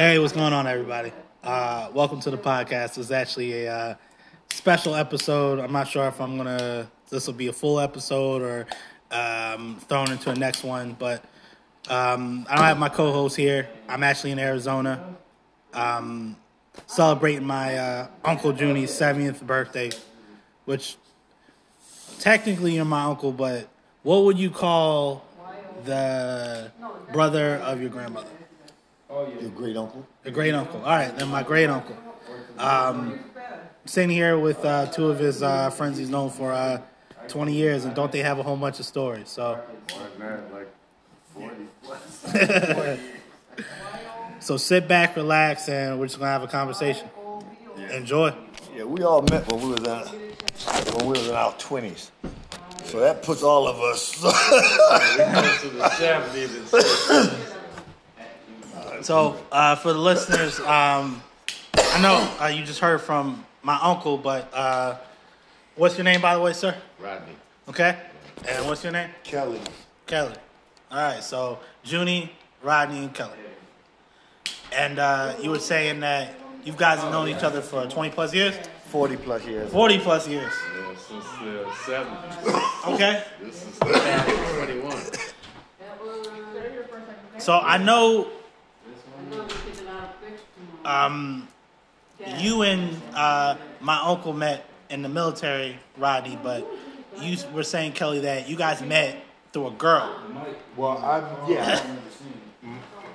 Hey, what's going on, everybody? Uh, welcome to the podcast. It's actually a uh, special episode. I'm not sure if I'm gonna. This will be a full episode or um, thrown into a next one, but um, I don't have my co-host here. I'm actually in Arizona, um, celebrating my uh, uncle Junie's 70th birthday, which technically you're my uncle, but what would you call the brother of your grandmother? Your great uncle. The great uncle. All right, then my great uncle. Um, sitting here with uh, two of his uh, friends he's known for uh, 20 years, and don't they have a whole bunch of stories? So, so sit back, relax, and we're just gonna have a conversation. Enjoy. Yeah, we all met when we was in when we was in our twenties. So that puts all of us. So, uh, for the listeners, um, I know uh, you just heard from my uncle, but uh, what's your name, by the way, sir? Rodney. Okay, and what's your name? Kelly. Kelly. All right, so Junie, Rodney, and Kelly. And uh, you were saying that you guys have known each other for 20 plus years? Forty plus years. 40 plus years. Yeah, since the 70s. Okay. This is 2021. So I know um, you and uh, my uncle met in the military, Rodney, but you were saying, Kelly, that you guys met through a girl. Well, I'm yeah.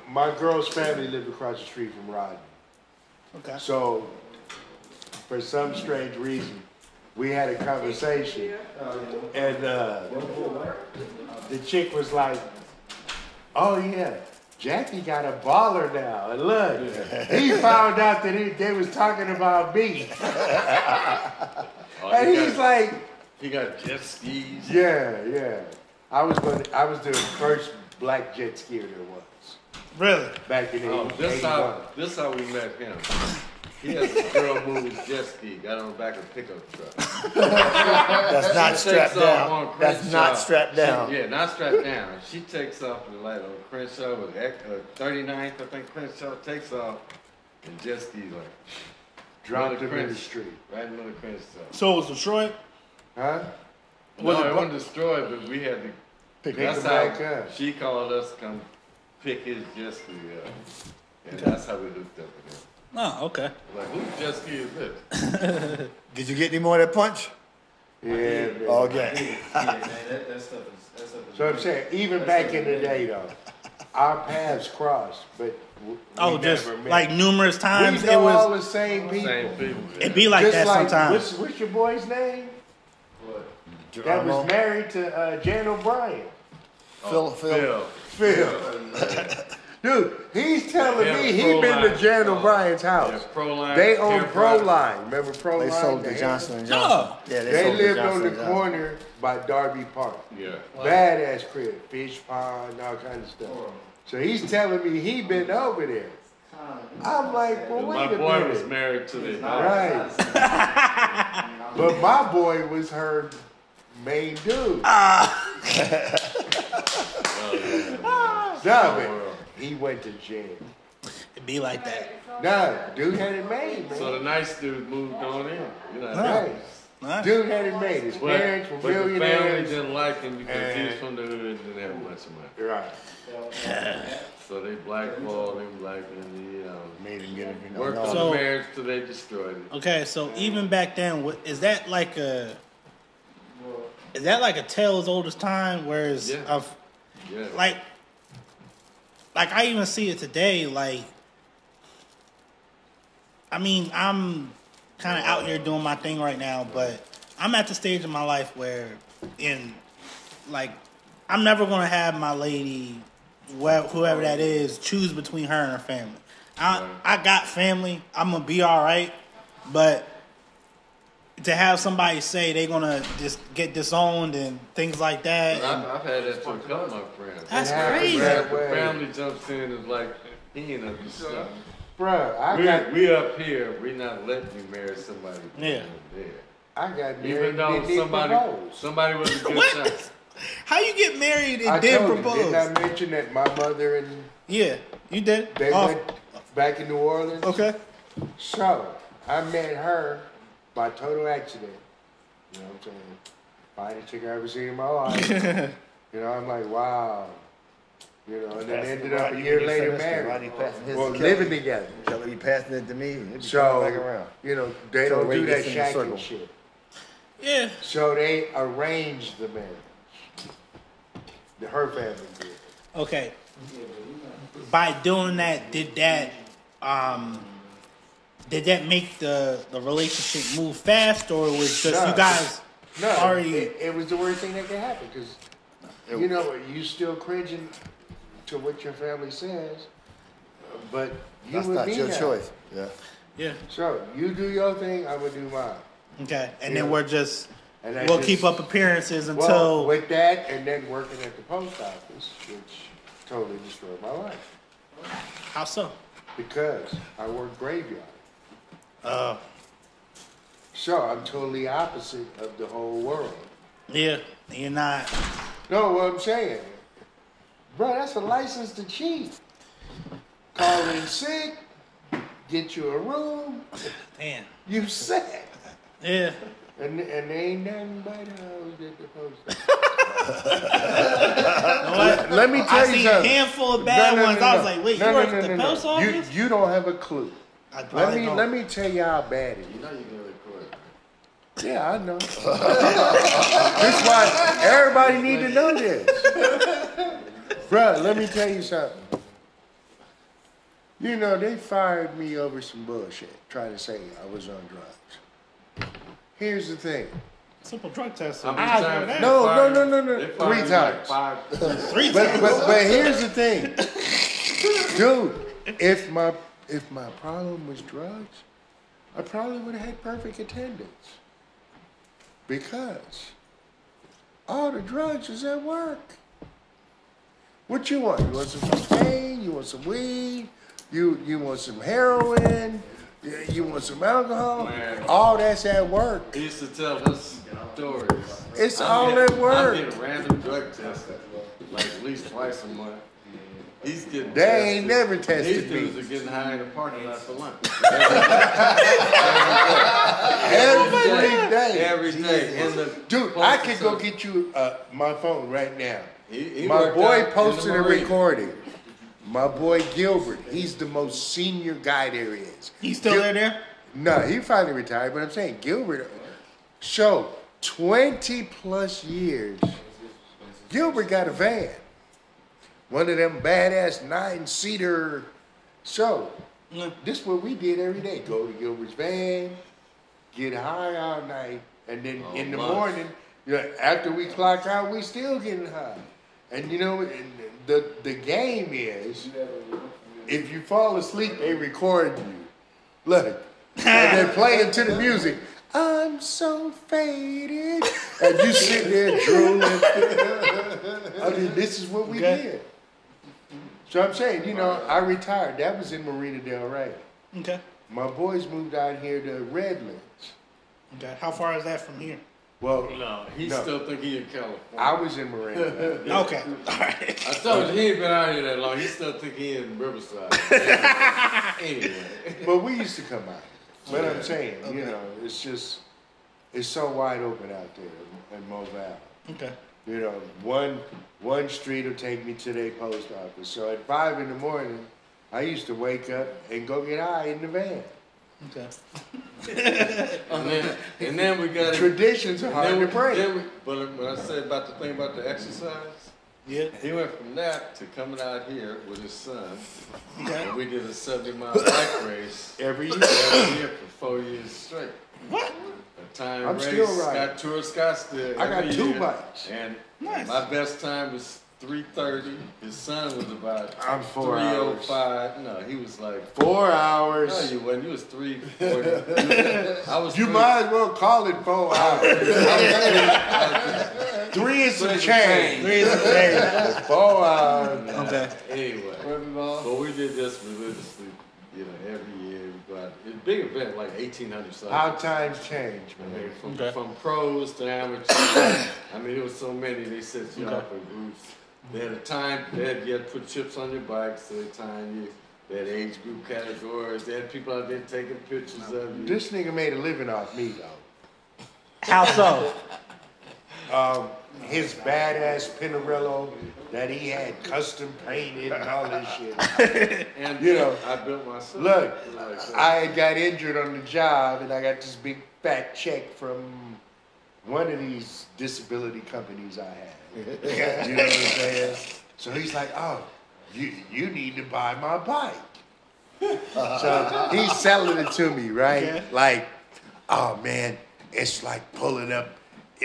My girl's family lived across the street from Rodney. Okay. So, for some strange reason, we had a conversation, and uh, the chick was like, "Oh yeah, Jackie got a baller now, and look, he found out that he, they was talking about me, Oh, and he, he's got, like." he got jet skis. Yeah, yeah. I was going. To, I was the first black jet skier there was Really? back in the Oh, this 81. how this how we met him. He has a girl who's jet ski, got on the back of a pickup truck. That's not She strapped off down. on That's Crenshaw. not strapped down. She- yeah, not strapped down. She takes off in the light on Crenshaw with Ec- uh, 39th, I think Crenshaw takes off and jet skis like Dropped Another him in the Crenshaw. street. right in the Crenshaw. So it was Detroit? Huh? Was no, it it wasn't destroyed, but we had to Pick Pick That's him how back up. she called us to come pick his jet ski up. And that's how we hooked up with him. Oh, okay. Like, whose jet ski is this? Did you get any more of that punch? Yeah. man. Okay. So I'm saying, even back in the day, though, our paths crossed, but w- Oh, we just met. like numerous times we it know all was. the same people. Same people. It be like Just that like sometimes. what's, what's your boy's name? That was married to uh, Jan O'Brien. Phil, Phil. Phil. Phil. Dude, he's telling Yeah, me he been to Proline. Jan O'Brien's uh, Yeah, house. Proline. They own Care Products. Proline. Remember Proline? They sold to? Johnson and Johnson. Yeah, they, They sold to lived Johnson on the and Johnson. corner by Darby Park. Yeah. Badass crib, fish pond, all kind of stuff. So he's telling me he been over there. I'm like, well, My wait a boy was minute. married to the Right. but my boy was her main dude. Ah. Stop it. He went to jail. It be like that. No, dude had it made, man. So the nice dude moved on in. You know, Right. All right. Dude had it made. His But, parents were but the family millionaires. didn't like him because he was from the hood and didn't have much money. Right. So they blackballed him, like, and he um, Made him get it. You know, worked on So- the marriage till they destroyed it. Okay, so even back then, what- is that like a is that like a tale as old as time? Whereas Yeah. of Yeah. like like I even see it today. Like I mean, I'm kind of out here doing my thing right now, but I'm at the stage of my life where in like I'm never gonna have my lady, wh- whoever that is, choose between her and her family. I I got family. I'm gonna be all right, but to have somebody say they're gonna just get disowned and things like that, I've, I've had that to a couple of my friends. that's It happens crazy. that The family jumps in and is like, he ain't understand. Bruh, I We, got we up here, we not letting you marry somebody Yeah. there. I got married Even though and didn't somebody propose. somebody was a good What? shot. How you get married and I then told you, propose? didn't I mention that my mother and Yeah, you did. they Off, went back in New Orleans. Okay. So I met her by total accident. You know what I'm saying? Finest chick I ever seen in my life. you know, I'm like, wow. You know, and then Passing ended it, up a year later said this, Rodney married. passing his Well, to living together. Kelly be passing it to me. It be coming So, back around. you know, they So don't do that gets in the circle. shacking shit. Yeah. So they arranged the marriage. The, her family did. Okay. By doing that, did that um did that make the the relationship move fast, or was just No. you guys No, already? it, it was the worst thing that could happen because, you know, you still cringing to what your family says, but you That's not your now. choice. Yeah. yeah. So you do your thing, I would do mine. Okay. And Yeah. then we're just And we'll just- keep up appearances Well, until with that, and then working at the post office, which totally destroyed my life how so? because I work graveyard. Uh, sure, I'm totally opposite of the whole world. yeah. You're not. No, what I'm saying, bro, that's a license to cheat. Call in sick, get you a room, Damn. you sick. Yeah. And, and there ain't nothing but hoes at the post office. You know what? Let me tell I you seen something. a handful of bad No, no, ones. no, I was like, wait, No, you no, work no, at the no, no. post You, office? you don't have a clue. I Let me don't. let me tell you how bad it You know you can record. is. Yeah, I know. That's why everybody need to know this. Bruh, let me tell you something. You know, they fired me over some bullshit, trying to say I was on drugs. Here's the thing. Simple drug test. How I- times no, no, no, no, no. Three fired you like times. Five. Three But, times. but but here's the thing, dude. If my if my problem was drugs, I probably would have had perfect attendance. Because all the drugs is at work. What you want? You want some cocaine? You want some weed? You you want some heroin? You- want some alcohol? Man. All that's at work. He used to tell us stories. It's I'm all getting- at work. I'm getting random drug tested, like at least twice a month. He's getting They tested. ain't never tested These me. dudes are getting high in the parking lot for lunch. Every day. Every day. In the Dude, I could go postal get you uh, my phone right now. He- he my boy posted a recording. My boy Gilbert, he's the most senior guy there is. He's still Gil- there there? No, he finally retired, but I'm saying Gilbert, show 20 plus years. Gilbert got a van. One of them badass nine seater. So, Mm. this is what we did every day. Go to Gilbert's van, get high all night, and then Oh, in the months. morning, you know, after we clock out, we still getting high. And you know, and the the game is, if you fall asleep, they record you. Look, and they play to the music. I'm so faded, and you sit there drooling. I mean, this is what we Okay. did. So I'm saying, you know, I retired. That was in Marina Del Rey. Okay. My boys moved out here to Redlands. Okay. How far is that from here? Well, No, he No. still think he in California. I was in Marina. Okay. All right. I told you he ain't been out here that long. He still think he in Riverside. anyway. but we used to come out. But I'm saying, you know, it's just, it's so wide open out there in Mobile. Okay. You know, one one street will take me to their post office. So at five in the morning, I used to wake up and go get high in the van. Okay. And then, and then we got Traditions are hard then to break. then we, but when I said about the thing about the exercise, Yeah. he went from that to coming out here with his son. Okay. And we did a 70 mile bike race Every year. every year for four years straight. What? A time I'm race, still riding. got Tour Scottsdale. I got every two year. bikes. And Nice. my best time was 330. His son was about I'm four hours. 305. No, he was like, Four no, hours. you wasn't. You was 340. I was You three- might as well call it four hours. Three is some change. Three is okay. Four hours. Okay. Anyway, but we did this religiously, you know, every year. We go out. It's a big event, like 1,800 something. How times change, I man. mean, from, Okay. from pros to amateurs. I mean, there was so many. They set you Okay. up in groups. They had a time. They had, you had to put chips on your bikes. So they time you. They had age group categories. They had people out there taking pictures of you. This nigga made a living off me though. How so? Um, his badass Pinarello that he had custom painted and all this shit. And You know, I built myself. Look, I got injured on the job and I got this big fat check from one of these disability companies I had. you know what I'm saying? So he's like, oh, you, you need to buy my bike. so he's selling it to me, right? Okay. Like, oh man, it's like pulling up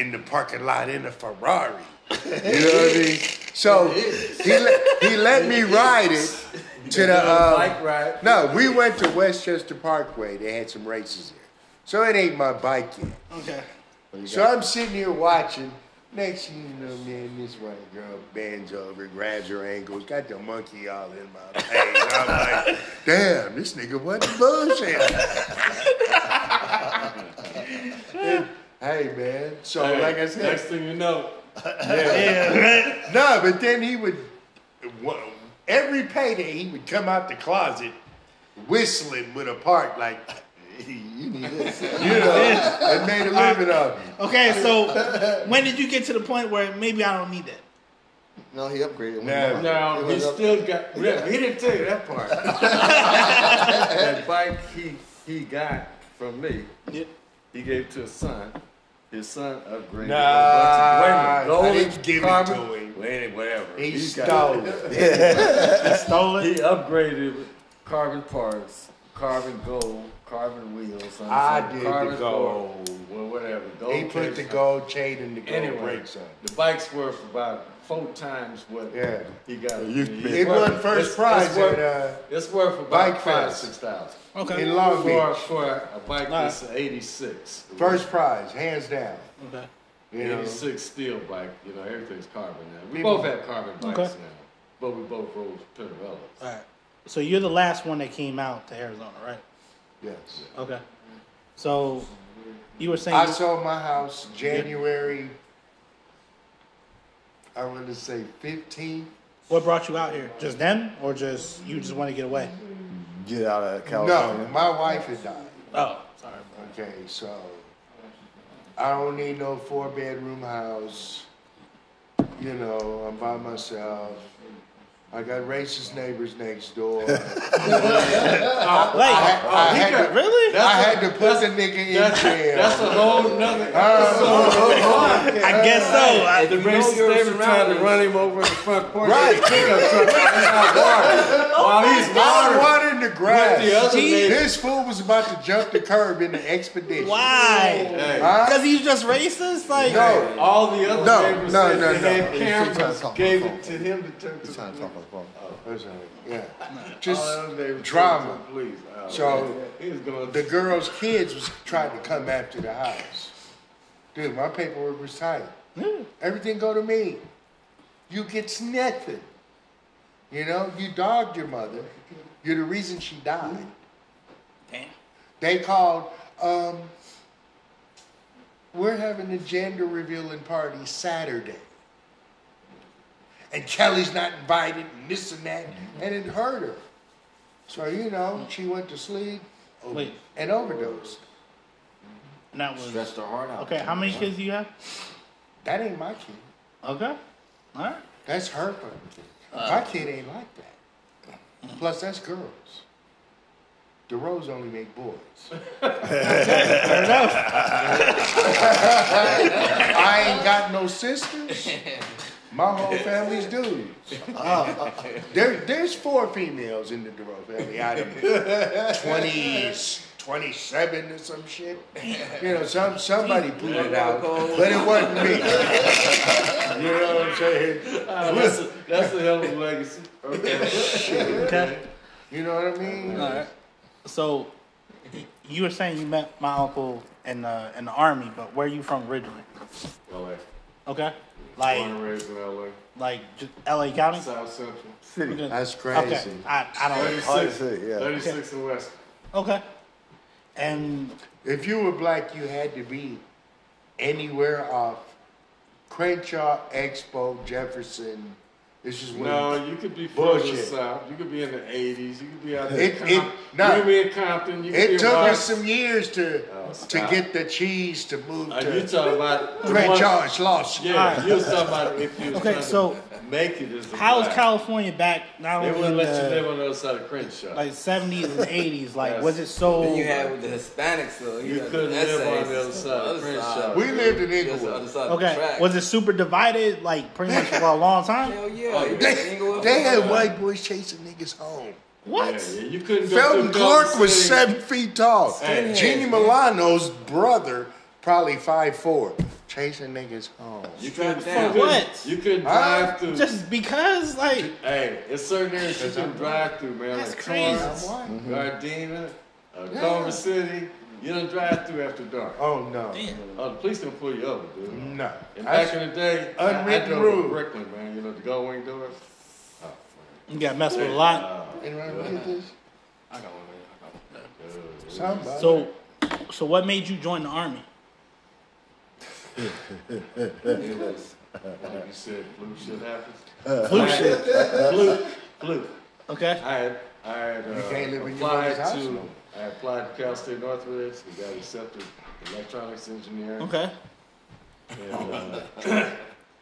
in the parking lot in a Ferrari. You know what I mean? So he let, he let me ride it to the um, bike ride. no, we went to Westchester Parkway. They had some races there. So it ain't my bike yet. Okay. So I'm sitting here watching. Next thing you know, man, this white girl bends over, grabs her ankles, got the monkey all in my face. I'm like, damn, this nigga wasn't bullshit. hey, man. So, Hey, like I said, next thing you know, yeah, no, but then he would, every payday, he would come out the closet whistling with a part like, you need this. you know, and made a living of it. Okay, so when did you get to the point where maybe I don't need that? No, he upgraded. No. no, It he was up- still got. Yeah. He didn't tell you that part. that bike he he got from me, Yeah. he gave to his son. His son upgraded. Nah, a bunch of, wait a I minute, didn't give it carbon, to him. Wait, whatever. He got- stole it. You stole it. He upgraded with carbon parts, carbon gold, carbon wheels. I something, did the gold. gold, well, whatever. Gold He put the gold chain and the gold Anyway, brakes on. the bike's worth about four times what Yeah. he got. You- It's It worth- won first it's- prize It's worth, at, uh, it's worth about Bike five Fest. six thousand Okay. In Long for Beach. for a bike Nah. that's eighty six. First prize, hands down. Okay. You know, Eighty six steel bike. You know everything's carbon now. We People- both have carbon bikes Okay. now, but we both rode Pinarellos. All right. So you're the last one that came out to Arizona, right? yes. Okay. So you were saying I sold my house January, I want to say 15th. what brought you out here? Just them, or just you just want to get away? Get out of California? No, my wife had died. Oh, sorry. Okay, so I don't need no four bedroom house. You know, I'm by myself. I got racist neighbors next door. Like, I had to, really? I had to put the nigga in That's, jail. that's a whole nother. Uh, I guess so. I, The you know racist your neighbor tried to run him over in the front porch Right. of pickup truck. While he's I watering. Wanted the grass. The other neighbor. This fool was about to jump the curb in the expedition. why? Hey, Huh? Because he's just racist? Like, No. all the other No, neighbors no, said no, no. had He's trying to cameras, gave it to him to turn to. talk on the phone. That's all right, Yeah. Just the other neighbors drama. told him to Please. Oh, So, man. he The girl's kids was trying to come after the house. Dude, my paperwork was tight. Hmm. Everything go to me. You get nothing. You know, you dogged your mother. You're the reason she died. Damn. They called, um, we're having a gender revealing party Saturday. And Kelly's not invited, and this and that, mm-hmm. and it hurt her. So, you know, she went to sleep Wait, and overdosed. and that was Stretched her heart out. okay. How many kids do you have? That ain't my kid. Okay, all right. That's her problem. Uh, my kid ain't like that. Plus, that's girls. The Rose only make boys. Fair enough. I ain't got no sisters. My whole family's dudes. There, there's four females in the DeRoe family out of 20, 27 or some shit. You know, some somebody put it out, but it wasn't me. You know what I'm saying? Ah, that's, a, hell of a legacy. Okay. Okay. You know what I mean? All right. So you were saying you met my uncle in the in the army, but where are you from originally? LA. Okay. Born Like and raised in LA. like just L.A. County. South Central. City. That's Okay. crazy. I I don't. 36, see, yeah. 36 and West. Okay. And If you were black, you had to be anywhere off Crenshaw, Expo, Jefferson, It's just when No, you could be further Bullshit. south. You could be in the eighties. You could be out there. It- in it- Comp- nah. you could be in Compton. You could it in took Rock- us some years to Oh, to get the cheese to move Uh, you to talking about the Red one- George Lawson. Yeah, Alright. you was talking about if you was Okay, trying so to make it as a How's black. California back not They only in wouldn't let you live on the other side of Crenshaw. like seventies and eighties? Like, Yes. was it so? Then you had with the Hispanics, though. You had couldn't live on the other side of other Crenshaw. We lived in Just the Inglewood. side of the Okay, track. was it super divided? Like pretty much for a long time. Hell yeah. Oh, you they- Inglewood They had white boys chasing niggas home. What? Yeah, yeah, you couldn't go Felton through Clark Gulf was City. seven feet tall. Hey. Jeannie Milano's brother, probably five four, chasing niggas home. You Strapped couldn't, down. you couldn't- What? You couldn't Huh? drive through. Just because, like, hey, it's certain areas you That's couldn't drive through, man. That's like crazy. Torrance. Gardena, uh, Yeah. Culver City. You don't drive through after dark. Oh no, damn. Oh, the police don't pull you over, dude. no. And I- back in the day, I, I Unwritten drove rule. to Brooklyn, man. You know the gold wing doors. Oh, You got messed with a lot. uh, Anyone get this? I got one. man. I got one. Somebody. So, so what made you join the army? It like you said, flu shit happens. Flu uh, shit. Flu. Flu. Okay. I had, I had, you uh, can't live applied in to, I applied to Cal State Northridge and got accepted electronics engineering. Okay. And, uh,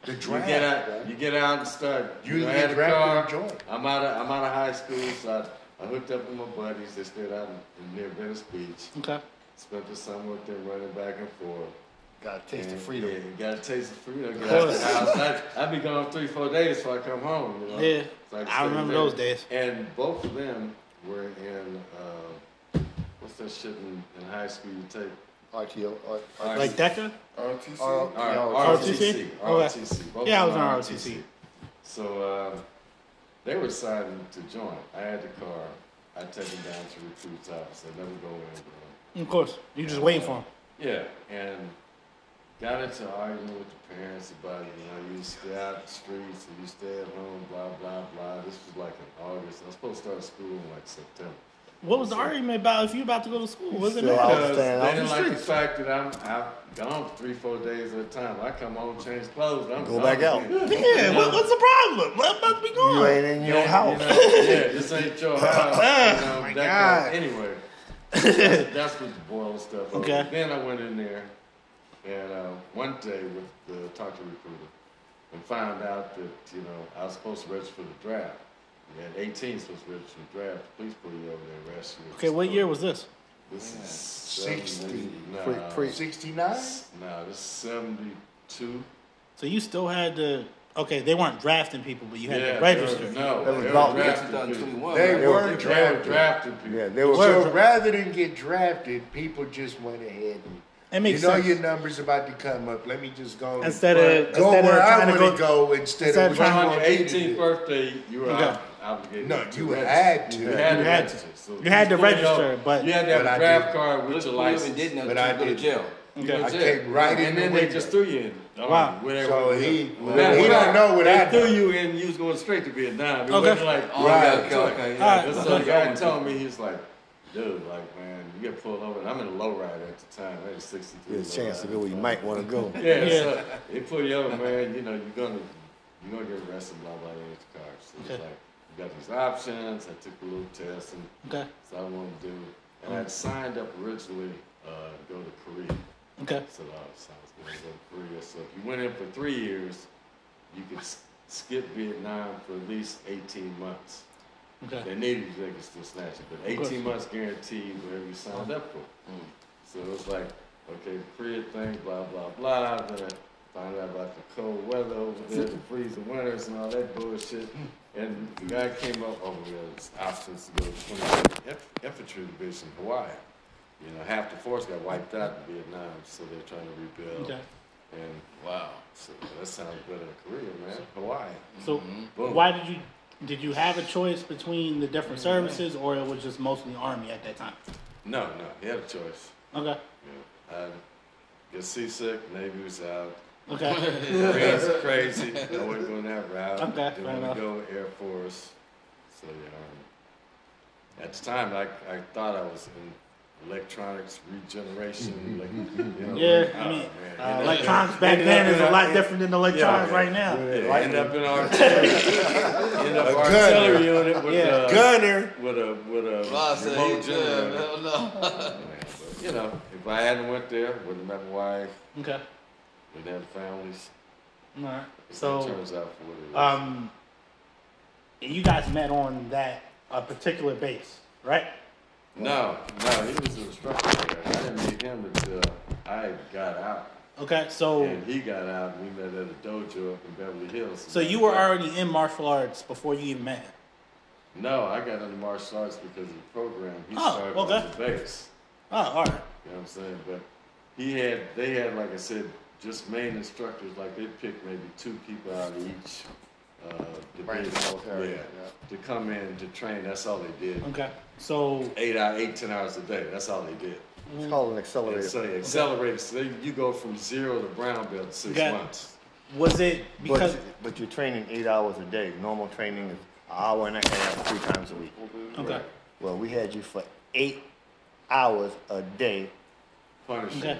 the you get out, you get out and start. You, you know, had a car. I'm out of, I'm out of high school, so I, I hooked up with my buddies. They stayed out in, near Venice Beach. Okay. Spent the summer with them running back and forth. Got a taste of And, freedom. Yeah, you got a taste of freedom. Get Of out the course. house. I'd, I'd be gone three, four days before I come home. You know? Yeah. So I remember there. those days. And both of them were in uh, what's that shit in, in high school you take? RTO, R- Like DECA? RTC. R- R- ROTC. ROTC? ROTC. Yeah, I was them in ROTC. So um, they were deciding to join. I had the car. I take them down to recruits office. They never go in. Of course. You just waiting for him. Yeah, and got into an argument with the parents about it. you know you stay out the streets and you stay at home, blah blah blah. This was like in August. I was supposed to start school in like September. What was the argument about if you about to go to school? What's it Still matter? out. Because staying they off didn't the like the fact that I'm I've gone three, four days at a time. I come home, change clothes, I'm Go gone back out. again. Yeah, what, what's the problem? What about to be gone. You ain't in your Yeah, house. You know, yeah, this ain't your house. you oh know, my that God. kind- anyway, that's, that's what the boil stuff. over. Okay. Then I went in there, and uh, one day with the talk to recruiter, and found out that you know I was supposed to register for the draft. You had 18 supposed to register for the draft. The police pull you over there and arrest you. Okay, what year was this? This is 60. 70, Pre- Nah, Sixty-nine. nah, this is 72. So you still had to. Okay, they weren't drafting people, but you had yeah, to register. they were- No, That was they were about- drafting people. 2021. They right? were They were drafted. drafting people. Yeah, they were. So rather than get drafted, people just went ahead and It you know sense. your number's about to come up. Let me just go Instead of go instead of where I trying want to go. go instead, instead of of what trying you on to- your want me to 18th birthday, you were Okay. ob- obligated. No, to you register. had to. You had to You had register. So You had to register, up. but- you had to have But I a draft card with Look, your even license. did nothing But to I go to jail. You Okay. go to I jail. came right in and the then they just threw you in. All Wow. whatever. So he, Now, he what don't know what they I threw you in. You was going straight to Vietnam. It Okay. wasn't like Oh, Right. okay, okay, okay. Yeah, right. that's So the guy got told one. me, he's like, dude, like, man, you get pulled over. And I'm in a lowrider at the time. I had a 63. There's a chance to go where you might want to go. Yeah, Yeah. so they pull you over, man. You know, you're gonna you're gonna get arrested, blah blah. blah, the car. So it's Okay. like you got these options. I took a little test, and Okay. so I wanted to do. And I had signed up originally uh, to go to Korea. Okay. So I sounds good to go to Korea. So if you went in for three years, you could s- skip Vietnam for at least 18 months. Okay. They needed you, they could still snatch it, but 18 months guaranteed whatever you signed up for. Mm. So it was like, okay, Korea thing, blah, blah, blah. Then I found out about the cold weather over there, the freezing winters and all that bullshit. Mm. And the guy came up, oh, we got options to go to 20th Infantry Division, in Hawaii. You know, half the force got wiped out in Vietnam, so they're trying to rebuild. Okay. And wow, so that sounds better than Korea, man. Hawaii. So Boom. why did you did you have a choice between the different services, or it was just mostly Army at that time? No, no, he had a choice. Okay. Yeah. I get seasick, Navy was out. Okay. Marines crazy. I wasn't going that route. Okay, Didn't fair want enough. to go Air Force. So yeah. um, At the time, I, I thought I was in electronics regeneration. like, you know, Yeah, like, I mean, man. uh, Ended up- electronics back then is a lot different than electronics Yeah. right now. Yeah, end up in artillery, end up A artillery unit with Yeah. a Gunner. with a with a Well, I said, remote yeah, generator. hell no. You know, if I hadn't went there, wouldn't have met my wife, Okay. wouldn't have families. All right. it So, turns out for what it is. um, you guys met on that a particular base, right? No, no, he was an instructor there. I didn't meet him until I got out. Okay. So, And he got out and we met at a dojo up in Beverly Hills. so you were already in martial arts before you even met him. No, I got into martial arts because of the program. He Oh, started okay. on the base. Oh, all right. You know what I'm saying? But he had, they had, like I said, just main instructors. Like they picked maybe two people out of each uh, Branch division. military, yeah, yeah. to come in to train. That's all they did. Okay. So, Eight out, eight, ten hours a day. That's all they did. It's called an And accelerator. so they accelerated. So they, you go from zero to brown belt in six Okay. months. was it because But, but you're training eight hours a day. Normal training is an hour and a half, three times a week. okay? Well, we had you for eight hours a day. Punishing Okay.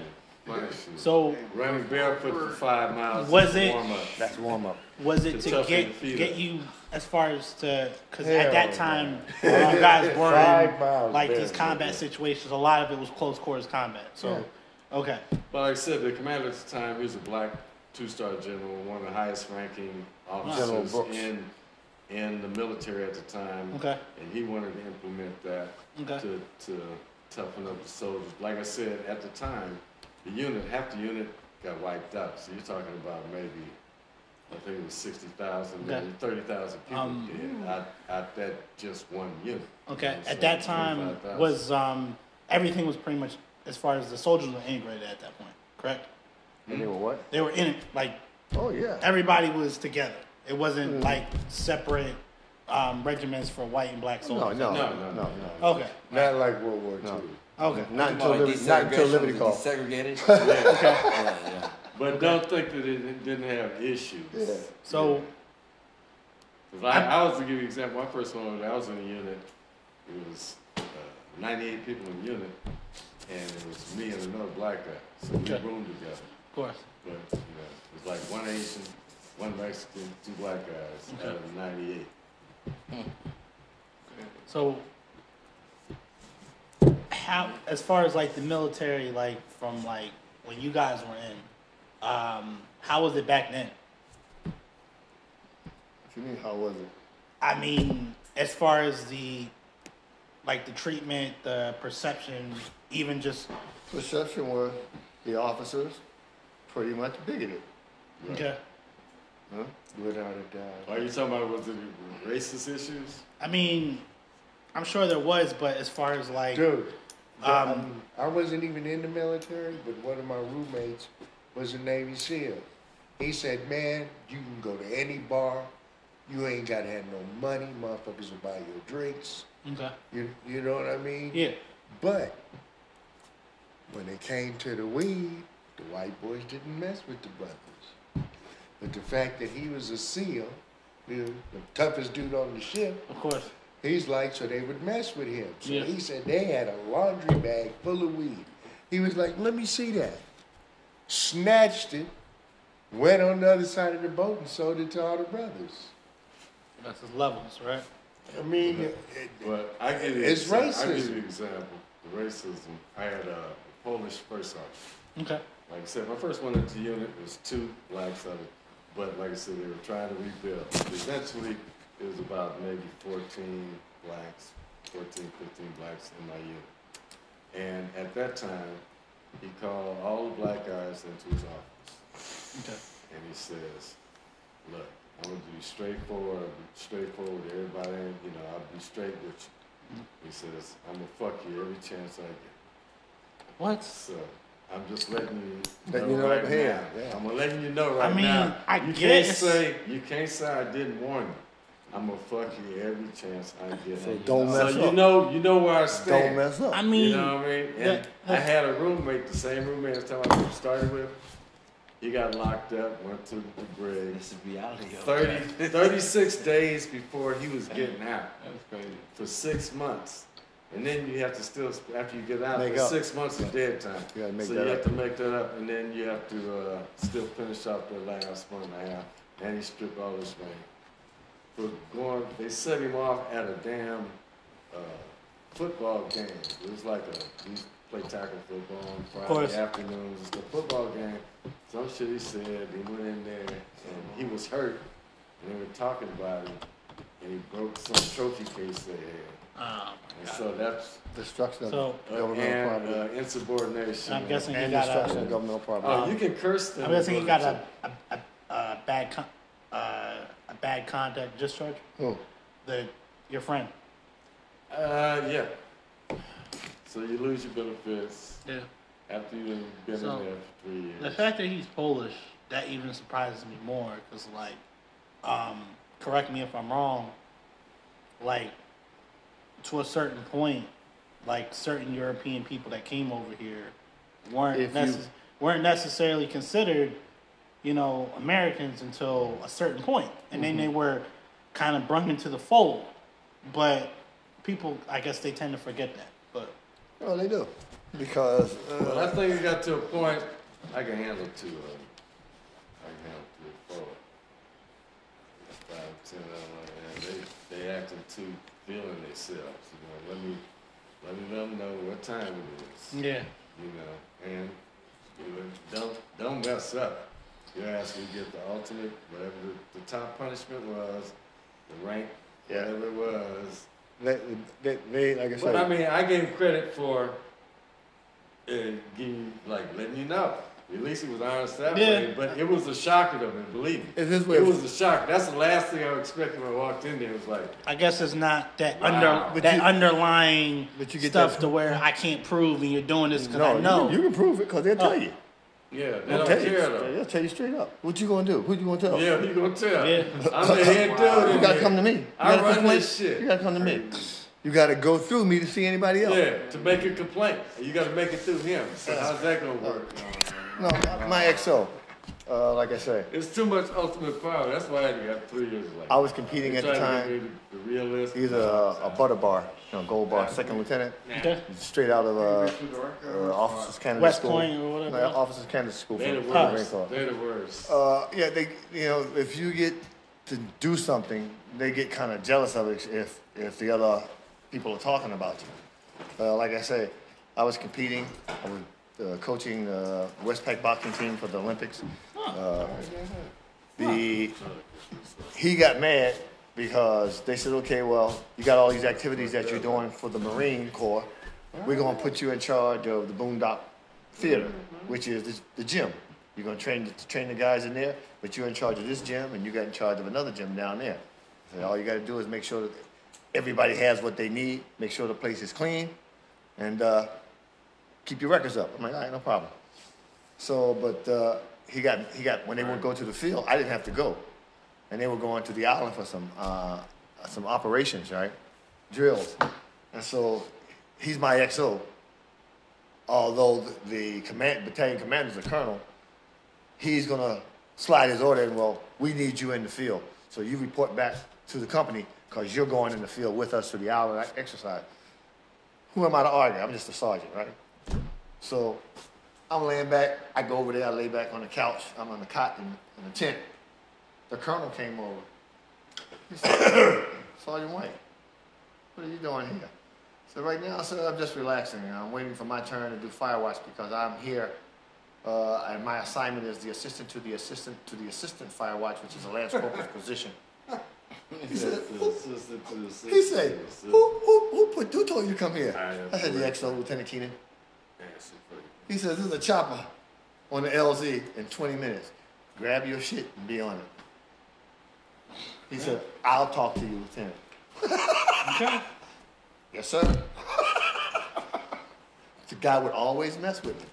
you. Punishing you. So, Running barofoot for five miles. Was is it- warm up. That's warm up. was it To to toughen get feet get up. you as far as to because at that no. time a lot of guys were Five in miles like better these than combat that. situations. A lot of it was close quarters combat. So, okay, But like I said, the commander at the time, he was a black two-star general, one of the highest-ranking General officers Brooks. in in the military at the time. okay, And he wanted to implement that okay, to, to toughen up the soldiers. Like I said, at the time, the unit, half the unit got wiped out. So you're talking about maybe, I think it was 60,000, maybe Okay. 30,000 people Um, dead out, out that just one unit. okay. You know, so At that time was um everything was pretty much as far as the soldiers were integrated at that point. Correct? And they were what? They were in it like Oh, yeah. everybody was together. It wasn't Mm. like separate um, regiments for white and black soldiers. no, No, no, no, no, no. no. Okay. Not like World War No. II. Okay. Not until, Like Liberty, not until Liberty Call. Desegregated. Yeah. Okay. Yeah, yeah. But don't think that it didn't have issues. Yeah. So 'Cause I, I was to give you an example. My first one, was- I was in a unit. It was uh, 98 people in the unit, and it was me and another black guy. So we Okay. roomed together. of course. But you know, it was like one Asian, one Mexican, two black guys out of 98. So, how, as far as like the military, like from like when you guys were in, um, how was it back then? What you mean, how was it? I mean, as far as the, like the treatment, the perception, even just Perception was the officers pretty much bigoted. okay. Huh? Without a doubt. Are you talking about was it racist issues? I mean, I'm sure there was, but as far as like, Dude, Um, um, I wasn't even in the military, but one of my roommates was a Navy SEAL. He said, "Man, you can go to any bar. You ain't gotta have no money. Motherfuckers will buy your drinks. okay, You, you know what I mean? yeah, But when it came to the weed, the white boys didn't mess with the brothers. But the fact that he was a SEAL, the, the toughest dude on the ship, of course, He's like, so they would mess with him. So Yeah. he said they had a laundry bag full of weed. He was like, let me see that. Snatched it, went on the other side of the boat and sold it to all the brothers. that's his levels, right? I mean, it, But I give you It's I give racism. you an example. The racism. I had a Polish first sergeant. Okay, Like I said, my first one into the unit was two blacks out of but like I said, they were trying to rebuild. Eventually, it was about maybe 14 blacks, 14, 15 blacks in my unit. And at that time, he called all the black guys into his office. okay, And he says, look, I'm gonna be straightforward, I'll be straightforward with everybody, you know, I'll be straight with you. Mm-hmm. He says, I'm gonna fuck you every chance I get. what? So I'm just letting you Letting know, you know right now. yeah. I'm gonna letting you know right now. I mean, now. I you guess- can't say you can't say I didn't warn you. I'm gonna fuck you every chance I get. So don't so mess you up. know you know where I stand. Don't mess up. I mean, you know what I mean? And the- I had a roommate, the same roommate I was talking about I started with. He got locked up, went to the brig. This is reality. of 30, it. 36 days before he was getting out That's crazy. for six months. and then you have to still after you get out, Make up. six months of dead time. You gotta make so that you up. have to make that up, and then you have to uh, still finish off the last one and a half, and he stripped all his money for going. They set him off at a damn uh, football game. It was like a he play tackle football on course. Friday afternoons. It's the football game. Some shit he said. He went in there and he was hurt, and they were talking about it. and he broke some trophy case they had. Um, And so that's Destruction of So- governmental and property. uh, insubordination. I'm guessing he and got destruction a. of governmental property. Oh, you can curse them. I'm guessing he got a a, a, a bad con- a bad conduct discharge. Who? The your friend. Uh, yeah. So you lose your benefits Yeah. after you've been So, in there for three years. The fact that he's Polish, that even surprises me more because, like, um, correct me if I'm wrong, like, to a certain point, like, certain European people that came over here weren't, If you- weren't necessarily considered, you know, Americans until a certain point. And then they were kind of brung into the fold. But people, I guess they tend to forget that. But Oh, they do. Because But uh, I think it got to a point I can handle two of them. I can handle three or four. Five, ten of them, and they they acting too feeling themselves. You know, let me let me let them know what time it is. yeah. You know, and you know, don't don't mess up. Your ass will get the ultimate, whatever the, the top punishment was, the rank, Yeah. whatever it was. they, they, they, like I said, But I mean, I gave credit for uh, giving, like, letting you know. At least he was honest that Yeah. way. But it was a shocker to me, believe me. Is this where- it was a shock. That's the last thing I was expecting when I walked in there. It was like, I guess it's not that Wow. under But that you- underlying but you get stuff that- to where I can't prove and you're doing this because no, I you know. can- You, can prove it because they'll tell Oh. you. Yeah, they They'll don't tell you. care though. They'll tell you straight up. What you gonna do? Who you gonna tell? Yeah, you gonna tell? Yeah. I'm the head dude. in You gotta there. come to me. You I gotta run complain. this shit. You gotta come to me. You gotta go through me to see anybody else. Yeah, to make a complaint. You got to make it through him. So how's that gonna work? No, my XO. Uh, like I say, It's too much ultimate power. That's why I got three years left. I was competing at the time. The realist. He's a, a butter bar, you know, gold bar, second lieutenant, Okay. straight out of uh, uh, Officers Candidate West School. Point or whatever. No, Officers Candidate School They're for the the worst. Corps. They're the worst. Uh, yeah, they, you know, if you get to do something, they get kind of jealous of it if if the other people are talking about you. Uh, like I say, I was competing. I was uh, coaching the Westpac boxing team for the Olympics. Uh, the he got mad because they said, okay, well, you got all these activities that you're doing for the Marine Corps. We're gonna put you in charge of the Boondock Theater, which is the, the gym. You're gonna train the, train the guys in there, but you're in charge of this gym and you got in charge of another gym down there. So all you got to do is make sure that everybody has what they need, make sure the place is clean, and uh, keep your records up. I'm like, all right, no problem. So, but uh, he got he got when they would go to the field, I didn't have to go, and they were going to the island for some uh, some operations, right, drills, and so he's my XO. Although the, command battalion commander is a colonel, he's gonna slide his order in. Well, we need you in the field, so you report back to the company because you're going in the field with us to the island exercise. Who am I to argue? I'm just a sergeant, right? So I'm laying back. I go over there. I lay back on the couch. I'm on the cot in, in the tent. The colonel came over. He said, Sergeant White, what are you doing here? So right now, sir, I'm just relaxing. I'm waiting for my turn to do fire watch because I'm here. Uh, and my assignment is the assistant to the assistant to the assistant fire watch, which is a lance corporal's position. He said, said, He said, who, who, who, put, who told you to come here? I I said, the correct. XO, Lieutenant Keenan. He says, this is a chopper on the LZ in 20 minutes. Grab your shit and be on it. He said, I'll talk to you, Lieutenant. Okay. Yes, sir. the guy would always mess with me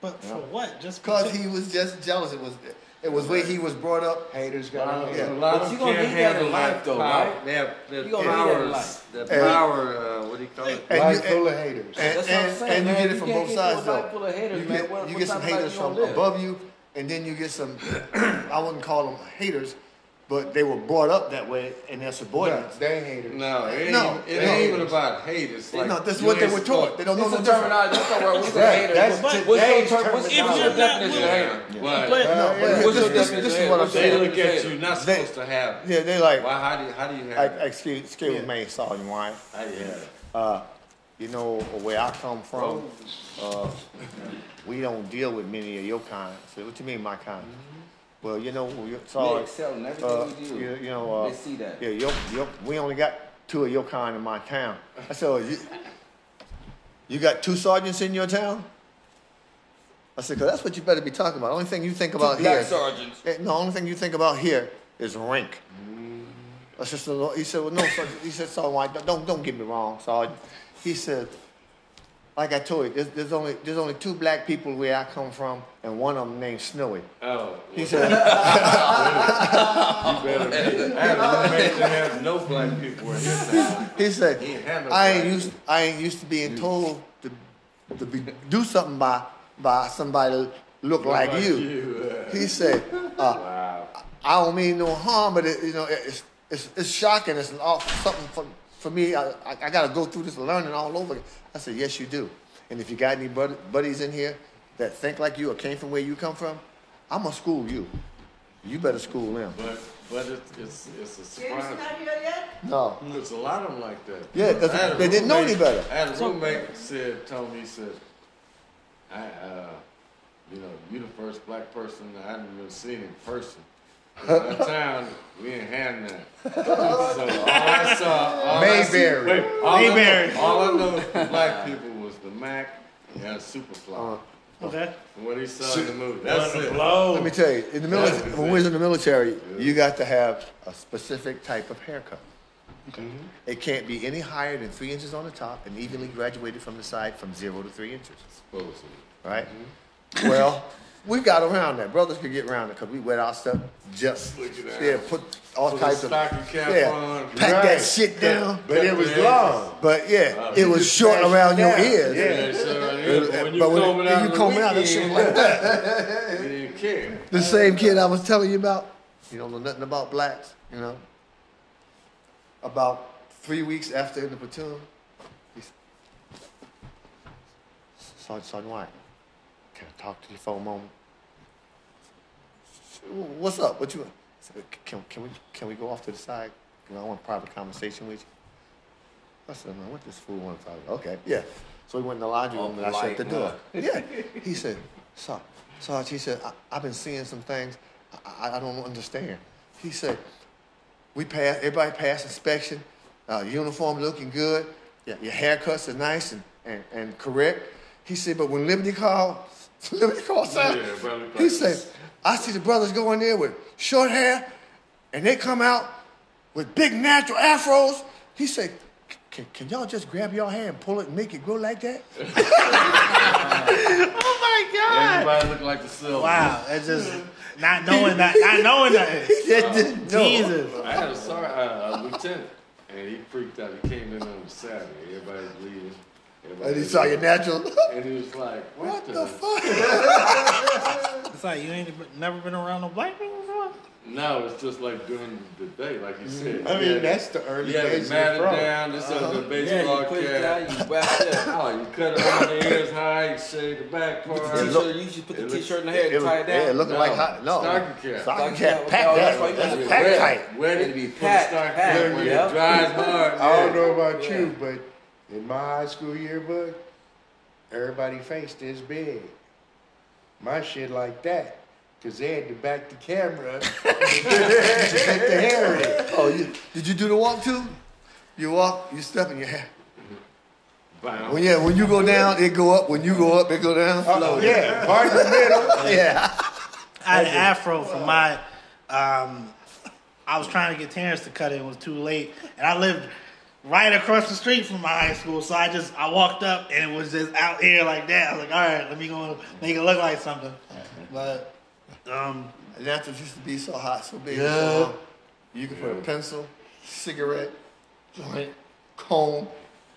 But for what? Just because he was just jealous. It was it was way he was brought up. Haters A got lot on of, Yeah. a lot But of you them gonna can't need that in handle life, though, power. right? They have the You gonna need that life. the power, uh, what do you call it? And Life you- full of haters. And, That's what I'm saying, and you man. get it from both sides to a life though. full of haters, you man. get, What- you what get some type of life haters from live? above you, and then you get some. I wouldn't call them haters. but they were brought up that way and they're No, subordinates. they ain't haters. No, it ain't, No, even, it no. ain't even about hate. It's like no, that's you what they were supposed- taught. They don't know It's no a different. terminology. That's not where we say Right, that's What's today's your, ter- what's, what's your definition of willing- hater? But But- No, yeah. What's your this, this, definition this is what I'm What's your they look at you not They- supposed to have. Yeah, they like, Why? How do you, how do you have? like, excuse, excuse me, Sergeant Wine. How do you have? it? Uh, you know, where I come from, uh, we don't deal with many of your kind. So what do you mean, my kind? Well, you know, we We sorry. excel in everything Uh, we do. you, you know, uh, They see that. yeah, your, your, we only got two of your kind in my town. I said, oh, you, you got two sergeants in your town? I said, cause that's what you better be talking about. The Only thing you think about Black here. sergeants. Eh, the only thing you think about here is rank. Mm. That's just a little, he said, well, no, Sergeant. He said, Sergeant White, don't, don't get me wrong, Sergeant. He said, like I told you, there's, there's only, there's only two black people where I come from, and one of them named Snowy. Oh, He said, you better be. I had a roommate that no black people in his town. he said, He ain't I ain't used, I ain't used to being told to, to be, do something by, by somebody that look like Like you. you, uh, He said, uh, Wow. I don't mean no harm, but it, you know, it's, it's, it's shocking. It's an awful, something for, for me. I, I, I got to go through this learning all over again. I said, yes, you do. And if you got any bud, buddies in here that think like you or came from where you come from, I'm going to school you. You better school them. But but it's it's it's a James surprise. not here yet? No. There's a lot of them like that. Yeah, that's- I they didn't know any better. I had a roommate said, told me, he said, I, uh, you know, you the first black person I hadn't even seen in person. In that town, we ain't had that. So all I saw, all I see- Mayberry. wait, all I know- Mayberry. all I know from black people was the Mack and Superfly. Uh, Okay. From what he saw in the movie. That's it. let me tell you, in the military, when we was in the military, you got to have a specific type of haircut. It can't be any higher than three inches on the top and evenly graduated from the side from zero to three inches. Supposedly. right? Well, we got around that. Brothers could get around it because we wet our stuff just Look at yeah, put all Put a types of stocking cap yeah, on. pack Right. that shit down. But it was long. But yeah, Wow. it was just short smashed around it your down. ears. Yeah. Yeah, so yeah, uh, when you but when, comb it out you on comb the it out, that shit like that. You didn't care. The same kid I was telling you about, you don't know nothing about blacks, you know. About three weeks after in the platoon, he s- Sergeant, Sergeant White, can I talk to you for a moment? What's up? What you? I said, Can, can we can we go off to the side? You know, I want a private conversation with you. I said, man, what this fool want to talk about? Okay, yeah. So we went in the laundry room and I shut the door. Yeah. He said, Sarge, Sarge, he said, I, I've been seeing some things I, I, don't understand. He said, we passed, everybody passed inspection, uh, uniform looking good, yeah, your haircuts are nice and, and, and correct. He said, but when Liberty called, Liberty called Yeah, he said, I see the brothers go in there with short hair and they come out with big natural afros. He said, can, can y'all just grab your hair and pull it and make it grow like that? Oh my God. Everybody look like the silver. Wow. That's just not knowing that. Not knowing that. He just. Jesus. I had a, sar- uh, a lieutenant, and he freaked out. He came in on the Saturday. Everybody's leaving. And he saw your natural. And he was like, what, what the? the fuck? It's like you ain't never been around no black people before. No, it's just like during the day, like you said. I mean, that's the early yeah, days of mat the it front. down. This is Uh-huh. the Yeah, baseball you put it cap. down, you wrap it up. Oh, you cut it on the ears high, you shave the back part. It look- T-shirt, you usually put the it t-shirt in the hair It and tie it down. yeah, looking No, like hot. No. stocking cap. Stocking Stocking cap. cap, Pack oh, that. that's why you That's gotta do pack it. tight. Wet It'd it, be put the packed, stocking packed, cap when yeah. it dries hard. I don't yeah. know about Yeah. you, but in my high school yearbook, everybody face this big. My shit like that. Cause they had to back the camera up to get the hair in. Oh, you, did you do the walk too? You walk, you step in your hair. Bounce. When yeah, when you go down, it go up. When you go up, it go down. Oh, yeah, part in the middle. Yeah. I had an afro for my. Um, I was trying to get Terrence to cut it. It was too late, and I lived right across the street from my high school. So I just I walked up, and it was just out here like that. I was like, all right, let me go make it look like something. But um, Naturals used to be so hot, so big. Yeah. So you could put a pencil, cigarette, joint, comb,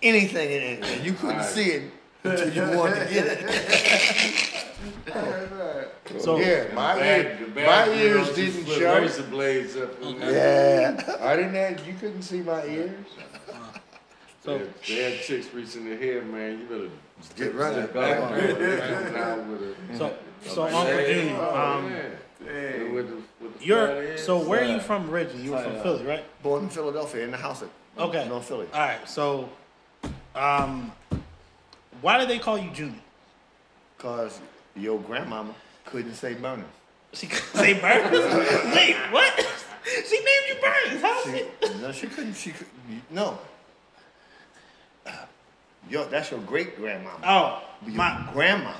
anything in it, and you couldn't Right. see it until you wanted to get it. So Yeah, my, ear, the my bag, you know, ears didn't show. Razor blades up. Yeah, I didn't have, you couldn't see my ears. So- They, they had chicks reaching their head, man. You better Get running. sit back man. Come down with a- so so Hey, Uncle Junior, oh, um, man. With the- with the you're so where are you from originally? You were from Philly, right? Born in Philadelphia, in the house at Okay. North Philly. All right. So, um, why do they call you Junior? Cause your grandmama couldn't say Burners. She couldn't say Burns. Wait, what? She named you Burns. How's She, it? no, she couldn't. She could, no. Your, that's your great grandmama. Oh, Your my. grandmama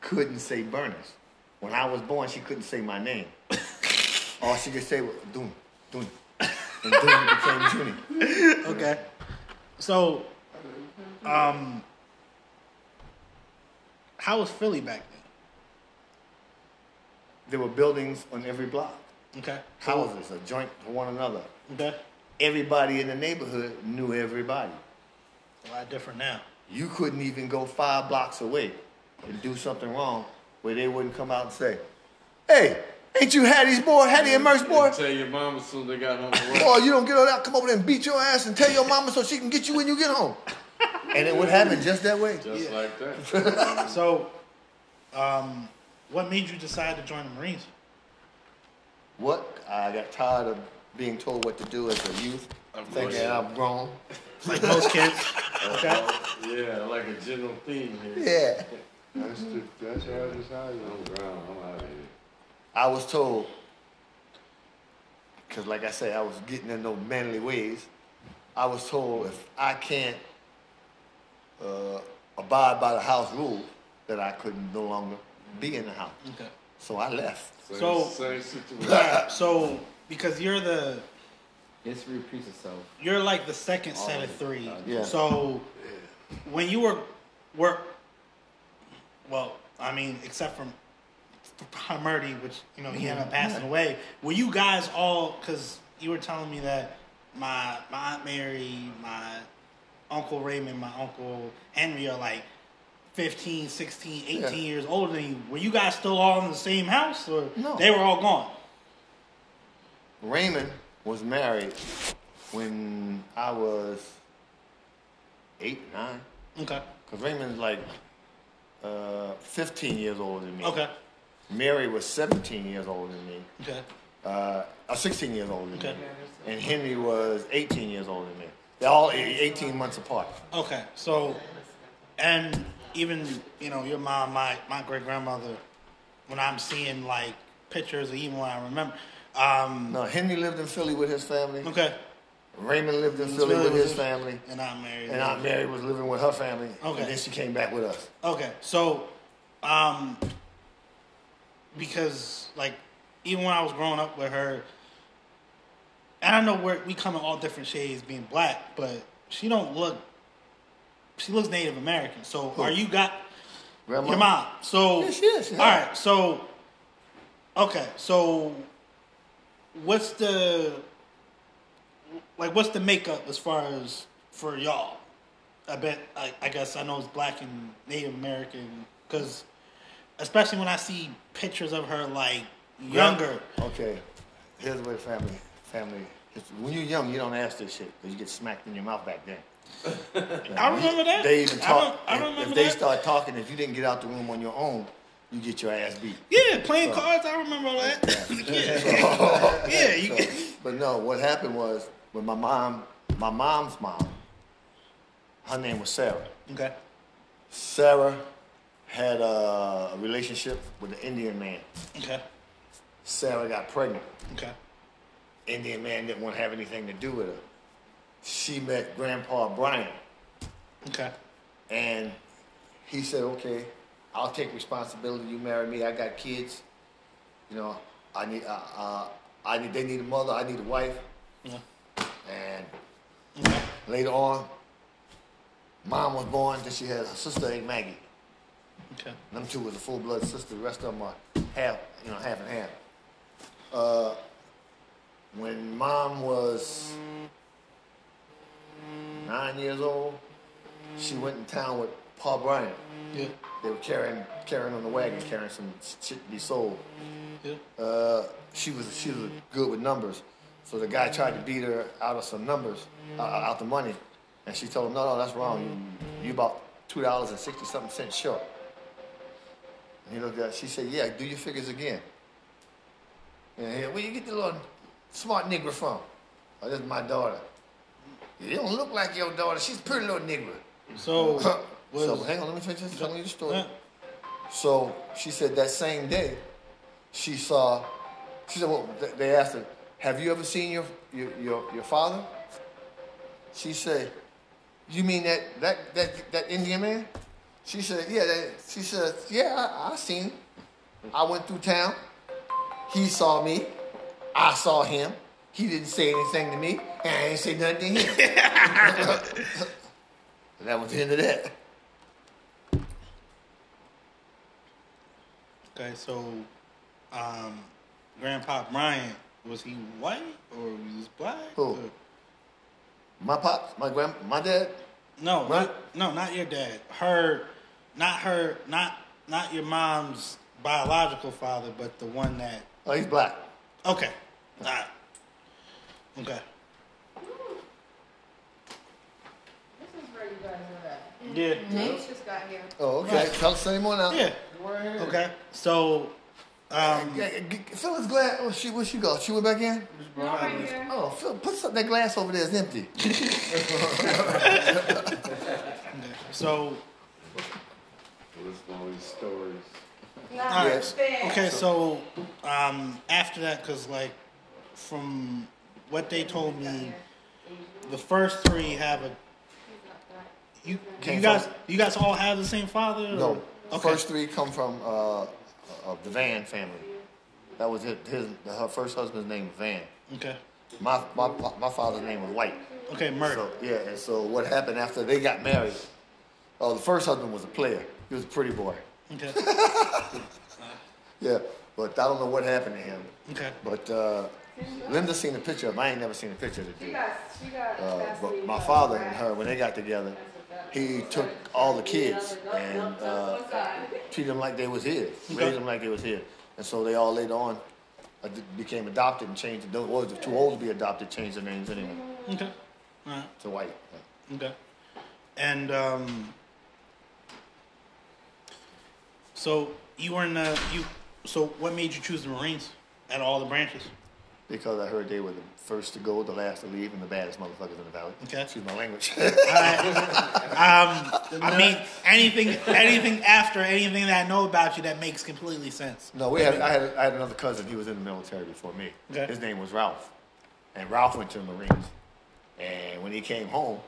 couldn't say Burners. When I was born, she couldn't say my name. All she could say was Doon, Doon. And became Junie. Okay. So, um, how was Philly back then? There were buildings on every block. Okay. houses, a joint to one another. Okay. Everybody in the neighborhood knew everybody. A lot different now. You couldn't even go five blocks away and do something wrong where they wouldn't come out and say, Hey, ain't you Hattie's boy, Hattie and Merce boy? Tell your mama as soon as they got home from. Boy, you don't get on out, come over there and beat your ass and tell your mama so she can get you when you get home. And it would happen just that way. Just like that. So, um, what made you decide to join the Marines? What? I got tired of being told what to do as a youth, of thinking I'm grown. Like most kids. Okay. yeah, like a general theme here. Yeah. That's the, that's how I decided. I'm ground. I'm out of here. I was told, because like I said, I was getting in those manly ways. I was told if I can't uh, abide by the house rules, that I couldn't no longer be in the house. Okay. So I left. Same, So- same situation. So because you're the History repeats itself. you're like the second set of three. Uh, yeah. So when you were were well, I mean, except for for Murdy, which you know he ended up passing away. Were you guys all? Because you were telling me that my my aunt Mary, my uncle Raymond, my uncle Henry are like 15, 16, 18 Yeah. years older than you. Were you guys still all in the same house, or No. they were all gone? Raymond was married when I was eight, nine. Okay. Because Raymond's like uh, 15 years older than me. Okay. Mary was 17 years older than me. Okay. Uh, uh, 16 years older than Okay. me. And Henry was 18 years older than me. They're all e- 18 months apart. Okay, so, and even you know your mom, my my great grandmother, when I'm seeing like pictures, or even when I remember, um, No, Henry lived in Philly with his family. okay, Raymond lived in Philly with his family. and I'm married. And Aunt Mary was living with her family. Okay. And then she came back with us. Okay, so, um, because like even when I was growing up with her, and I know we're, we come in all different shades, being black, but she don't look. She looks Native American. So are you got Grandma? your mom? So Yeah, she is, all right. So okay. So what's the like? What's the makeup as far as for y'all? I bet. I, I guess I know it's black and Native American because, especially when I see pictures of her like younger. Okay. Here's the way family family. It's, when you're young, you don't ask this shit because you get smacked in your mouth back then. I remember that. They even talk. I don't- I if- remember if they that. start talking, if you didn't get out the room on your own, you get your ass beat. Yeah, playing cards. I remember all that. yeah, yeah. You, So, but no, what happened was when my mom, my mom's mom, her name was Sarah. okay. Sarah had a relationship with an Indian man. Okay. Sarah got pregnant. Okay. Indian man didn't want to have anything to do with her. She met Grandpa Brian, Okay. and he said, "Okay, I'll take responsibility. You marry me. I got kids. You know, I need, uh, uh, I need. They need a mother. I need a wife. Yeah. And Okay. later on, mom was born. Then she had a sister named Maggie. Okay. Them two was a full blood sister. The rest of them are half, you know, half and half. Uh, when mom was nine years old, she went in town with Paul Bryant. Yeah. they were carrying carrying on the wagon, carrying some shit to be sold. Yeah. Uh, she was she was good with numbers, so the guy tried to beat her out of some numbers, uh, out the money, and she told him, no, no, that's wrong. You, you about two dollars and sixty something cents short. And he looked at. She said, yeah, do your figures again. And he, where you get the little smart nigger from? Oh, this is my daughter. You don't look like your daughter. She's a pretty little nigger. So, was, so hang on, let me finish this- telling you the story. Yeah. So she said that same day, she saw. She said, well, they asked her, "Have you ever seen your your your, your father?" She said, "You mean that that that that Indian man?" She said, "Yeah." That, she said, "Yeah, I, I seen him. I went through town. He saw me. I saw him. He didn't say anything to me, and I didn't say nothing to him." and that was the end of that. Okay, so, um, Grandpa Brian, was he white or was he black? Who? Or- My pops, my grand, my dad. No, Right. not, no, not your dad. Her, not her, not not your mom's biological father, but the one that. Oh, he's black. Okay, all right. Okay. This is where you guys are at. Yeah. James just got here. Oh, okay. Right. Tell us some more now. Yeah. Okay. So, um, Yeah, g- g- Phyllis glass. Oh, she where she go? She went back in. No, right here. Oh, Phil, put some, that glass over there is empty. so, It's one of these stories. Not all Okay. So, um, after that, because like, from what they told me, the first three have a. You, you guys, you guys all have the same father? or- No, the Okay. first three come from uh, of the Van family. That was his, his her first husband's name was Van. Okay. My my my father's name was White. Okay. Murder. So yeah, and so what happened after they got married? Oh, the first husband was a player. He was a pretty boy. Okay. Yeah, but I don't know what happened to him. Okay. But uh, Linda seen a picture of him. I ain't never seen a picture of the She got, she got. Uh, but my father and her, when they got together, he took all the kids and uh, treated them like they was his, raised them like they was his. And so they all later on became adopted and changed. Those was too old to be adopted, changed their names anyway Okay. All right. to White. Okay. And um, so you were in the you. So what made you choose the Marines at all the branches? Because I heard they were the first to go, the last to leave, and the baddest motherfuckers in the valley. Okay. Excuse my language. All right. um, I mean anything, anything after anything that I know about you that makes completely sense. No, we had. I had. I had another cousin. He was in the military before me. Okay. His name was Ralph, and Ralph went to the Marines. And when he came home,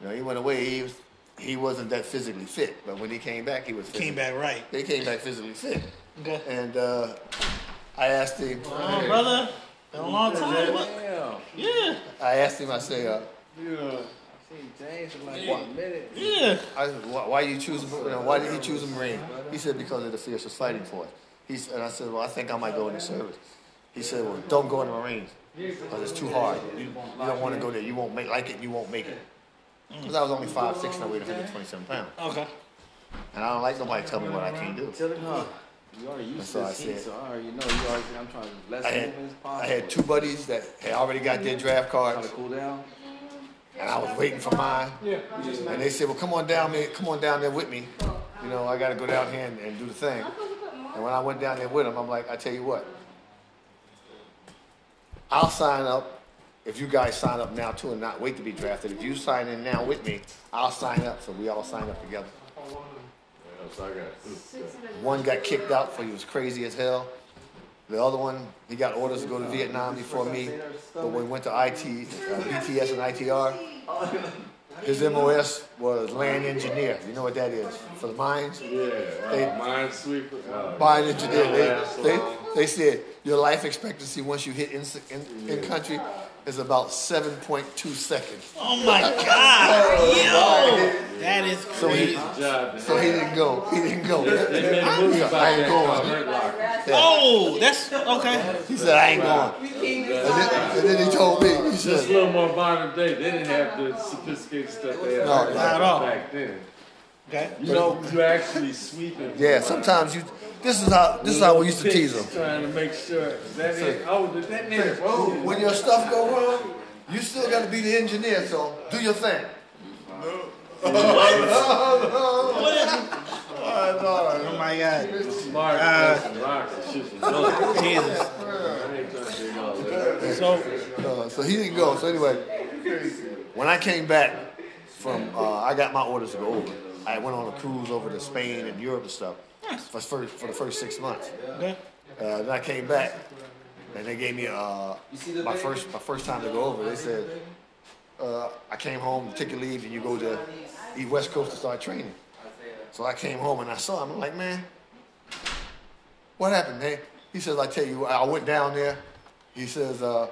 you know, he went away. He was. He wasn't that physically fit, but when he came back, he was. Physically, Came back right. He came back physically fit. Okay. And uh, I asked him. Oh, brother, been a long time. What? Damn. Yeah, I asked him. I say, uh, Yeah. I seen James in like a minute. yeah. I said, why, why you choose? You know, why did he choose a Marine? He said because of the fiercest fighting force. He s- and I said, well, I think I might go in the service. He said, well, don't go in the Marines because it's too hard. You, you don't want to go there. You won't make like it. You won't make it. Because I was only five six and I weighed 127 pounds, Okay. and I don't like nobody tell me what I can't do. Tell him, huh? You already used That's to what I this heat, so I already know. You already I'm trying to less I had movement as possible. I had two buddies that had already got their draft Trying cards, to cool down. and I was waiting for mine. And they said, well, come on down there, come on down there with me. You know, I got to go down here and, and do the thing. And when I went down there with them, I'm like, I tell you what, I'll sign up if you guys sign up now too and not wait to be drafted. If you sign in now with me, I'll sign up. So we all sign up together. Yeah, so I got two. One got kicked out for he was crazy as hell. The other one, he got orders to go to Vietnam before me. But when we went to IT, uh, BTS and ITR, his MOS was land engineer. You know what that is? For the mines? Yeah, They- uh, minesweeper. Uh, Mine engineer. They, they, they said your life expectancy once you hit in, in, in country is about 7.2 seconds. Oh my God, yo, that is So he, crazy. Good job, so he didn't go. He didn't go. They made a movie about I ain't going. called Oh, that's okay. He said, I ain't going. And then, and then he told me, he Just a little more modern day. They didn't have the sophisticated stuff they had No, back, not at all. back then. Okay. You know, you actually sweep it. Yeah, sometimes you. This is how. This is how we used to tease them. Trying to make sure is that it. Oh, did that nigga? When your stuff go wrong, you still got to be the engineer. So do your thing. Oh my God. Smart Uh, rock and shit was dope. Jesus. I ain't trying to dig all that. So Uh, so he didn't go. So anyway, when I came back from, uh, I got my orders to go over. I went on a cruise over to Spain and Europe and stuff for, first, for the first six months. okay. Uh, then I came back, and they gave me uh, my first my first time to go over. They said uh, I came home, take your leave, and you go to the West Coast to start training. So I came home and I saw him. I'm like, man, what happened, man? He says, I tell you, I went down there. He says, uh,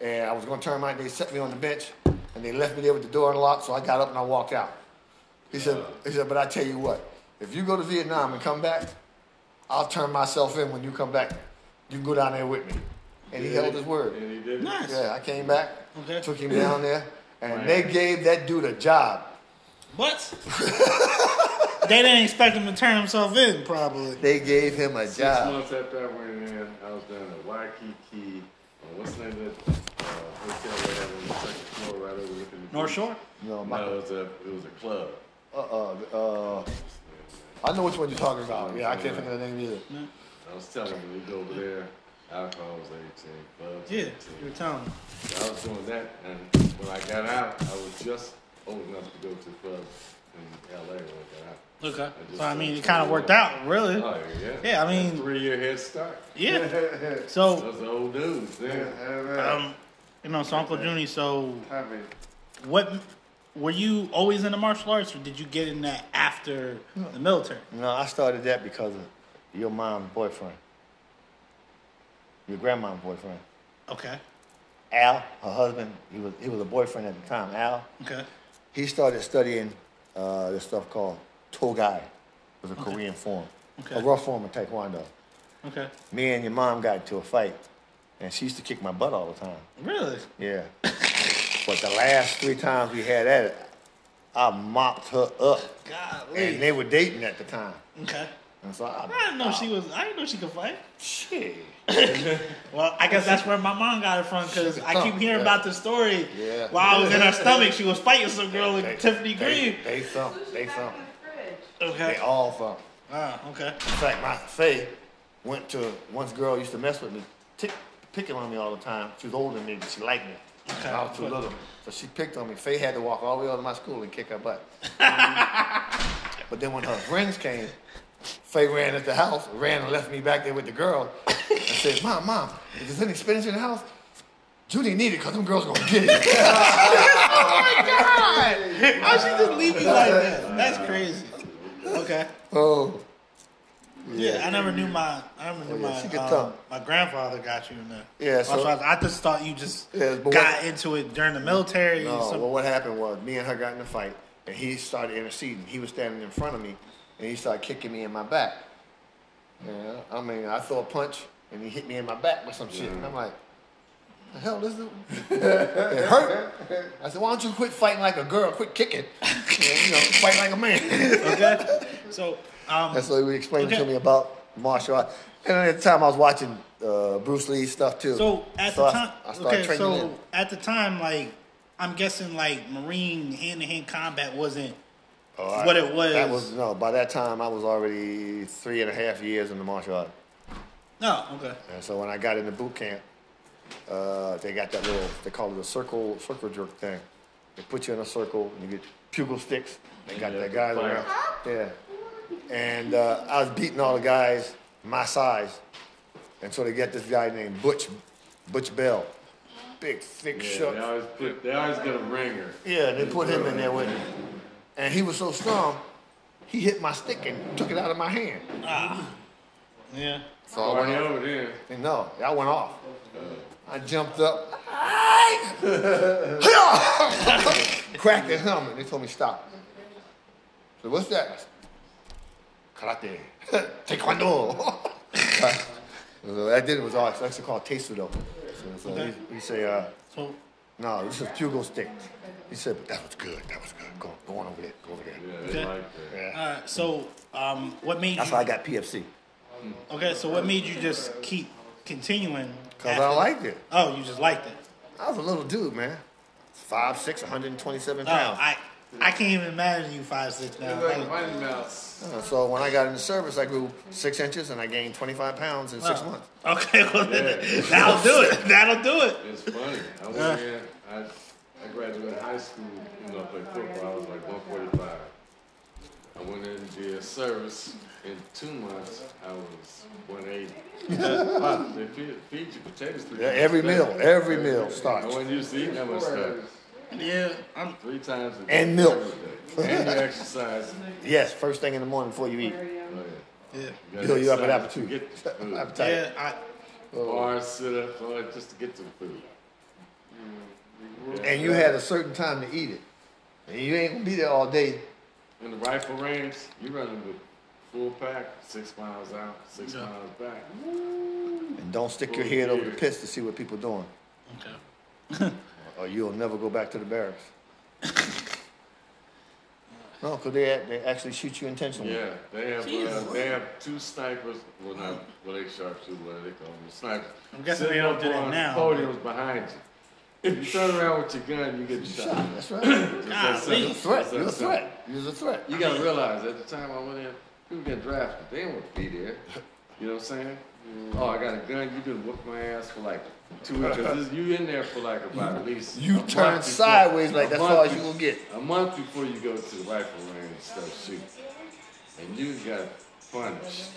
and I was going to turn my. They set me on the bench, and they left me there with the door unlocked. So I got up and I walked out. He said, he said, but I tell you what, if you go to Vietnam and come back, I'll turn myself in when you come back. You can go down there with me. And he held his word. And he did. Nice. Yeah, I came back, Okay. took him down there, and they gave that dude a job. What? they didn't expect him to turn himself in, probably. They gave him a Six job. months after I went in, I was down at Waikiki. Uh, what's the name of that uh, hotel right there on the second floor, right overlooking the North Shore? No, No, it was a it was a club. uh, uh, uh, I know which one you're talking about. Yeah, I can't think of the name either. I was telling you, we go over there. Alcohol was 18, clubs Yeah, 18. you were telling me. So I was doing that, and when I got out, I was just old enough to go to clubs in LA when I got out. Okay. just So I mean, it kind of worked out, really. Oh yeah. Yeah, I mean- three year head start. Yeah. So, Those old dudes. Yeah. um, you know, so Uncle Junie, so what were you always in the martial arts, or did you get in that after the military? No, I started that because of your mom's boyfriend. Your grandma's boyfriend. Okay. Al, her husband, he was he was a boyfriend at the time. Al, Okay. he started studying uh, this stuff called Togai. It was a Korean form, Okay. a rough form of Taekwondo. Okay. Me and your mom got into a fight, and she used to kick my butt all the time. Really? Yeah. but the last three times we had at it, I mopped her up. Golly. And they were dating at the time. Okay. And so I, I didn't know she was. I didn't know she could fight. Shit. Well, I guess that's where my mom got it from because I keep hearing Yeah. about the story. Yeah. While I was in her stomach, she was fighting some girl in They- Tiffany they- Green. They thump. They thump. Okay. They all thump. Ah, okay. In fact, my Faye went to once girl used to mess with me, tick, picking on me all the time. She was older than me, but she liked me. Okay. I was too little, so she picked on me. Faye had to walk all the way out to my school and kick her butt. but then when her friends came, Faye ran at the house, ran and left me back there with the girl, and said, "Mom, mom, if there's any spinach in the house, Judy need it because them girls gonna get it." Oh my God! How she just leave you like that? That's crazy. Okay. oh, Yeah, I never knew my. I never knew Oh, yeah, she my. could um, talk. my grandfather got you in there. Yeah, so- Martial arts. I just thought you just Yeah, but got what- into it during the military. No, well, what happened was me and her got in a fight, and he started interceding. He was standing in front of me, and he started kicking me in my back. Yeah, I mean, I throw a punch, and he hit me in my back with some shit, and I'm like, "The hell, this dude?" it hurt. I said, "Why don't you quit fighting like a girl? Quit kicking, you know, fight like a man." okay. So, um, That's what he explained Okay. to me about martial arts. And at the time, I was watching uh, Bruce Lee stuff too. so at So the time, I started okay. training So then. at the time, like, I'm guessing like Marine hand to hand combat wasn't Oh, I- what it was. That was no. By that time, I was already three and a half years in the martial art. No. Okay. And so when I got into boot camp, uh, they got that little, they call it a circle, circle jerk thing. They put you in a circle and you get pugil sticks. They got Yeah, that guy fire. around. Yeah. And uh, I was beating all the guys my size. And so they get this guy named Butch, Butch Bell. Big, thick, Yeah, short. they always put, they always get a ringer. Yeah, they put him in there with me. And he was so strong, he hit my stick and took it out of my hand. Ah. Yeah. So I Oh, went over there. And no, I went off. I jumped up, cracked the helmet. They told me stop. So what's that? Karate, Taekwondo. so that did it was all. It's actually called Tesudo. So, so he, he say, uh, So No, this is pugil stick. He said, but that was good. That was good. Go, go on over there. Go over there. Yeah, Okay. like. Yeah. Uh, so, um, what made That's you? why I got PFC. Okay, so what made you just keep continuing? Because after- I liked it. Oh, you just liked it. I was a little dude, man. Five, six, 127 Oh, pounds. I I can't even imagine you five six now. It's like Mighty Mouse. Uh, so when I got into service, I grew six inches and I gained 25 pounds in six months. Okay, well, that'll do it. That'll do it. It's funny. I went Uh. in, I, I graduated high school, you know, I played football, I was like one forty-five. I went in and did service, in two months, I was one eighty. Wow, they feed, feed you potatoes three Yeah, every meal, every meal I starch. wasn't used to eating that much stuff. Yeah, I'm. Three times a day. And milk. And you exercise. Yes, first thing in the morning before you eat. Oh, yeah. Yeah, gotta Build you up an exercise to appetite. Get the food. Appetite. yeah. I, Bars, sit up, all just to get to the food. And you had a certain time to eat it. And you ain't gonna be there all day. In the rifle range, you running with full pack, six miles out, six Yeah. miles back. And don't stick your head over the pits to see what people doing. okay. Or you'll never go back to the barracks. No, because they, they actually shoot you intentionally. Yeah, they have uh, they have two snipers. Well, not well, they sharpshooters, what do they call them? Snipers. I'm guessing Sitting they don't do that now. Podiums behind you. If you turn around with your gun, you get shot. That's right. Just that Golly. You're a threat. Just You're a that threat. You're a threat. You gotta realize at the time I went in, people get drafted. They didn't want to be there. You know what I'm saying? Oh, I got a gun. You can whoop my ass for like two weeks. 'Cause you in there for like about at least. a You month turn before- sideways like a that's month all you gonna get. A month before you go to the rifle range and start shooting, and you got punished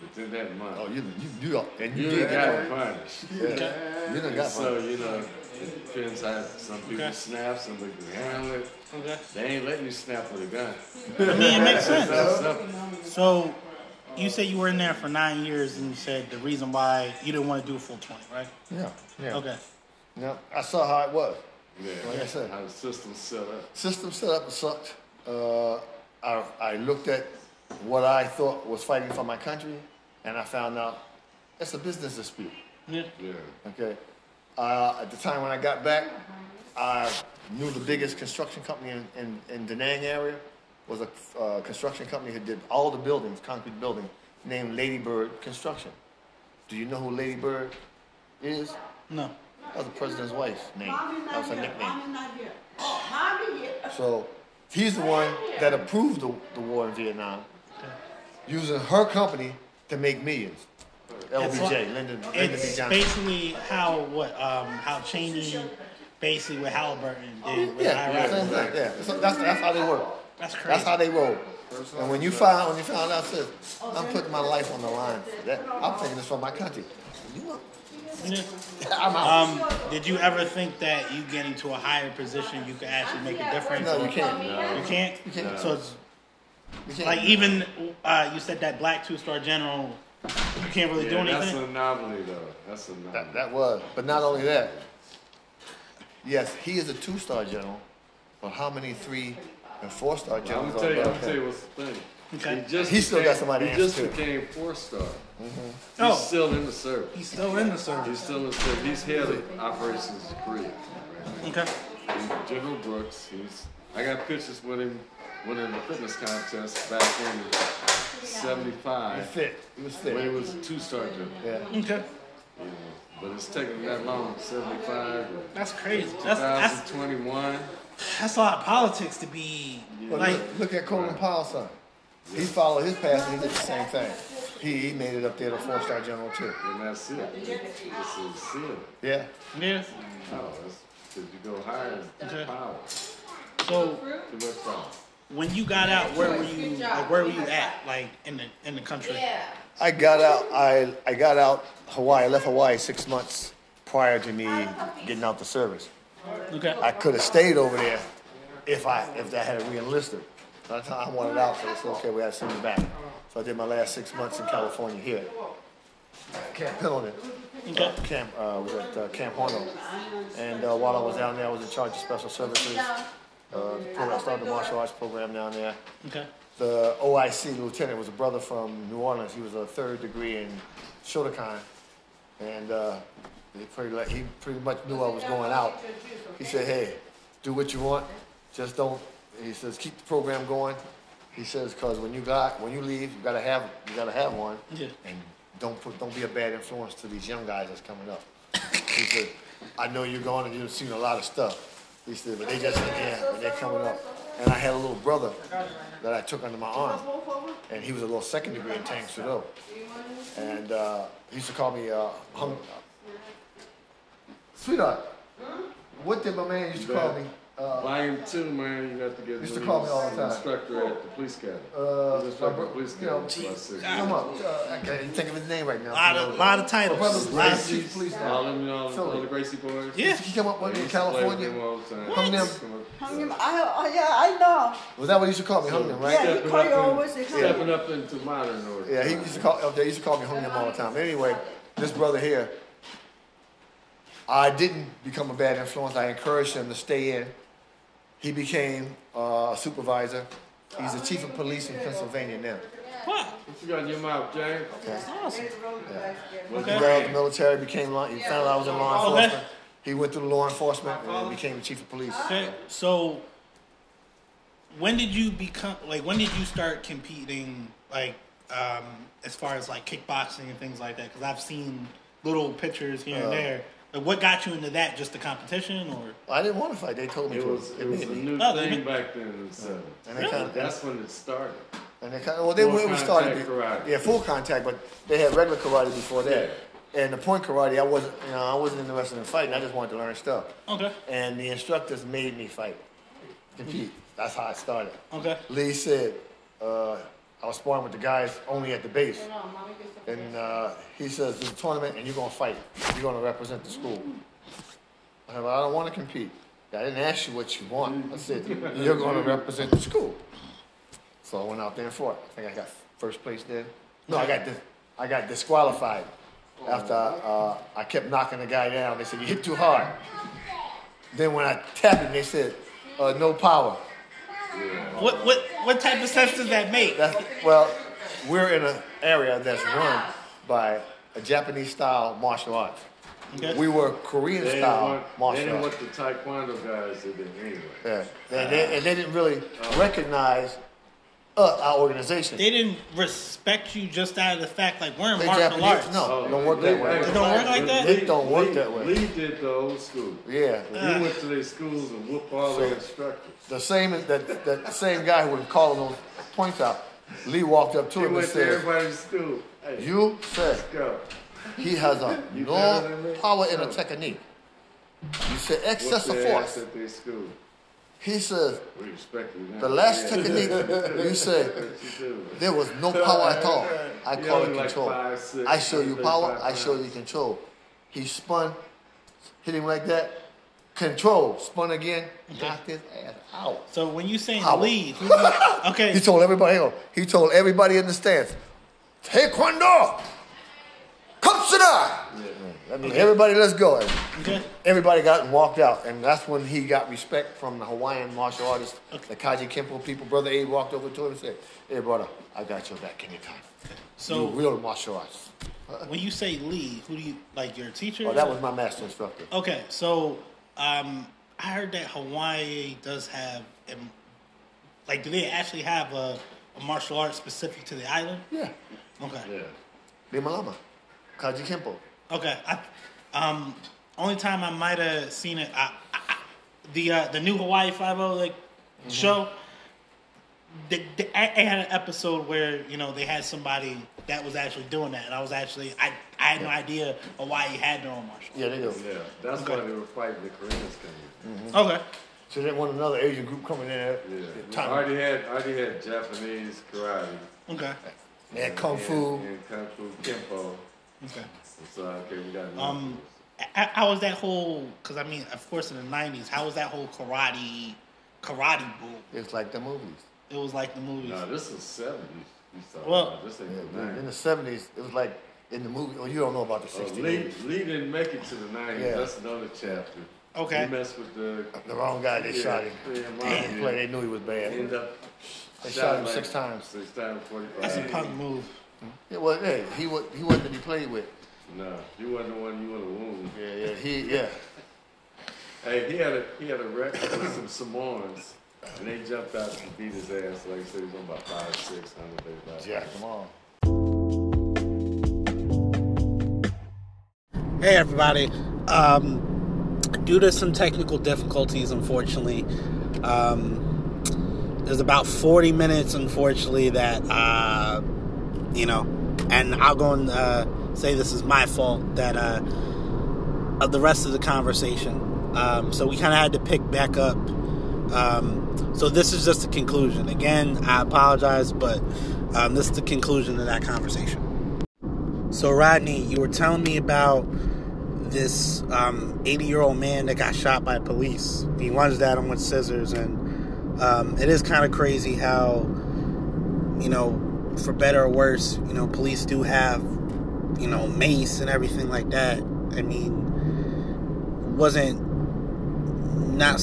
within that month. Oh, you you you and you, you did got get punished. yeah. You done got So punished. you know, it depends how some people Okay. snap, some people can handle it. Okay. They ain't letting you snap with a gun. I mean, it makes sense. That's. So, you said you were in there for nine years, and you said the reason why you didn't want to do a full twenty, right? Yeah, yeah. Okay. Yeah, I saw how it was. Yeah, Like I said. how the system set up. System set up sucked. Uh, I, I looked at what I thought was fighting for my country, and I found out it's a business dispute. Yeah. Yeah. Okay. Uh, at the time when I got back, I knew the biggest construction company in, in, in Da Nang area was a uh, construction company who did all the buildings, concrete buildings, named Ladybird Construction. Do you know who Ladybird is? No. That was the president's wife's name. That was not her nickname. Mommy's not here. Oh, mommy. So he's the one that approved the, the war in Vietnam, using her company to make millions. LBJ, Lyndon, Lyndon B. It's Johnson. basically how what um how Cheney basically with Halliburton did with Yeah, Iraq. same thing. Yeah, so that's that's how they work. That's crazy. That's how they roll. And when you find when you found out, says, I'm putting my life on the line for that. I'm taking this for my country. You know, I'm out. Um, did you ever think that you getting to a higher position, you could actually make a difference? no, you can't. You can't. You can't. So it's You can't. like even uh, you said that black two star general, you can't really do anything. that's anything. an anomaly though. That's an anomaly. That, that was. But not only that. Yes, he is a two-star general, but how many three and four-star I'm generals gonna tell you, I'm above gonna tell you what's the thing. Okay. He just He still got became- somebody to He just answer to. became four star. Mm-hmm. Oh. He's still in the service. He's still in the service. He's service. still in the service. He's head of operations Korea. Okay. He's General Brooks. He's. I got pictures with him winning the fitness contest back in He '75 fit. He was when he fit. was a two-star general. Yeah. Okay. You know, but it's taken that long, 75, That's crazy. That's that's 2021. That's a lot of politics to be But like. look, look at Colin Powell's son. He followed his path and he did the same thing. He, he made it up there to four-star general too. And that's it. This is ceiling. Yeah. Yes. No, oh, that's because you go higher, Okay. power. So Too much when you got out, where were you? Like, where were you at? Like in the in the country? Yeah. I got out. I I got out Hawaii. I left Hawaii six months prior to me getting out the service. Okay. I could have stayed over there if I if I had reenlisted. By the time I wanted out, so it's okay. We had to send me back. So I did my last six months in California here, Camp Pendleton. Okay. Camp uh, was at uh, Camp Horno, and uh, while I was down there, I was in charge of special services. Uh, I started the martial arts program down there. Okay. The OIC lieutenant was a brother from New Orleans. He was a third degree in Shotokan, and uh, He pretty, like, he pretty much knew I was going out. He said, hey, do what you want, just don't, he says, keep the program going. He says, cause when you got, when you leave, you gotta have, you gotta have one. Yeah. And don't put, don't be a bad influence to these young guys that's coming up. He said, I know you're going and you've seen a lot of stuff. He said, but they just, yeah, but they're coming up. And I had a little brother that I took under my arm, and he was a little second degree in Tang Soo And, uh, he used to call me, uh, hung, sweetheart, what did my man used to call me? Uh, Volume two, man, you got to get Used to call me all the time. instructor at the police academy. Uh, instructor my at the police bro- you know, academy. for about six Come years. up, uh, I can't even think of his name right now. lot of lot of titles. My brother's Lot of- Gracie Police All them, you know, all Philly. the Gracie boys. Yeah. He came up one I in used to play with California. them all the time. Hung them. Hung him, I, oh, yeah, I know. Was that what he used to call me? Hung them, right? Yeah, he Stepping call you always, Stepping up into modern order. Yeah, he used to call. They used to call me Hung them all the time. Anyway, this brother here, I didn't become a bad influence. I encouraged him to stay in. He became uh, a supervisor. He's the chief of police in Pennsylvania now. What? What you got in your mouth, James? Awesome. What He you got out the military, became law. He found out I was in law Okay. enforcement. He went through the law enforcement and became the chief of police. Okay, so when did you become like when did you start competing like um as far as like kickboxing and things like that? Because I've seen little pictures here Uh, and there. Like, what got you into that? Just the competition, or I didn't want to fight. They told me It to. was, it was a new Oh, they thing made- back then in the seventies. And they kind of, That's when it started. And they kind of, well, they Full were, we started, contact karate. yeah, full contact, but they had regular karate before that. And the point karate, I wasn't, you know, I wasn't interested in fighting. I just wanted to learn stuff. okay, And the instructors made me fight, compete. That's how I started. okay, Lee said, uh, I was sparring with the guys only at the base. And uh, he says, there's a tournament and you're going to fight. You're going to represent the school. I said, well, I don't want to compete. I didn't ask you what you want. I said, you're going to represent the school. So I went out there and fought. I think I got first place there. No, I got dis- I got disqualified after uh, I kept knocking the guy down. They said, you hit too hard. Then when I tapped him, they said, uh, no power. What what what type of sense does that make? That's, well, we're in an area that's run by a Japanese style martial arts. Okay. We were Korean They didn't style want, they martial didn't arts. want the Taekwondo guys to do anyway. Yeah. And, they, and they didn't really uh, recognize uh, our organization. They didn't respect you just out of the fact like we're in They martial Japanese- arts. no. it don't work that way. It don't work like that? It don't work Lee- that way. Lee did the old school. Yeah. He went to their schools and whooped all So- their instructors. The same that that same guy who was calling those points out, Lee walked up to He him and went to said, everybody's school. Hey, You said he has a no power in a technique. You said Whooped excess of their ass force. At their school. He says We respect you now. the last Yeah. technique you said What you do? There was no power at all. I call it only like control. five, six, I show you power, I show you control. He spun, hit him like that, control, spun again, knocked his ass out. So when you saying Power. Lee, who okay, He told everybody, hang on, he told everybody in the stands, Taekwondo, Kupsada. That means everybody, let's go. Okay, everybody got and walked out, and that's when he got respect from the Hawaiian martial artists, the Kajukenbo people. Brother Abe walked over to him and said, "Hey, brother, I got your back anytime. so you real martial arts." when you say Lee, who do you like? Your teacher? Oh, that was my master instructor. Okay, so um, I heard that Hawaii does have, um, like, do they actually have a, a martial art specific to the island? Yeah, Okay, Yeah. Lima Lama, Kajukenbo. Okay. I, um, only time I might have seen it, I, I, I, the uh, the new Hawaii Five O like show. They, they, I I had an episode where you know they had somebody that was actually doing that, and I was actually I, I had no idea why he had their own martial. Yeah, they do. Yeah. That's Okay. why they were fighting the Koreans coming. Okay, So they want another Asian group coming in there. Yeah. I already had I already had Japanese karate. okay, They had kung fu. And, and kung fu kempo. okay. So okay, we got Um, how was that whole? Because I mean, of course, in the '90s, how was that whole karate, karate boom? It's like the movies. It was like the movies. No, this is seventies. You talking Well- This Yeah, ain't the in the seventies, it was like in the movie. Oh, you don't know about the Oh, '60s. Lee, Lee didn't make it to the nineties. Yeah. That's another chapter. Okay. He messed with the The wrong guy. They Yeah, shot him. yeah, Damn, play. They knew he was bad. End up They shot shot him like six times. Six times, forty-five. That's a punk move. Yeah, well, hey, he was he wasn't to be played with. No, you wasn't the one you would have wound. Yeah, yeah, he, yeah. Hey, he had a he had a wreck with some Samoans, and they jumped out and beat his ass. Like I said, he's on about five, six hundred. They about Jack him on. Hey everybody. Um, due to some technical difficulties, unfortunately, um, there's about 40 minutes, unfortunately, that uh, you know, and I'll go and uh, say this is my fault that uh, of the rest of the conversation. Um, so we kind of had to pick back up. Um, so this is just the conclusion. Again, I apologize, but um, this is the conclusion of that conversation. So Rodney, you were telling me about this 80 year old man that got shot by police. He lunged at him with scissors, and um, it is kind of crazy how, you know, for better or worse, you know, police do have, you know, mace and everything like that. I mean, wasn't not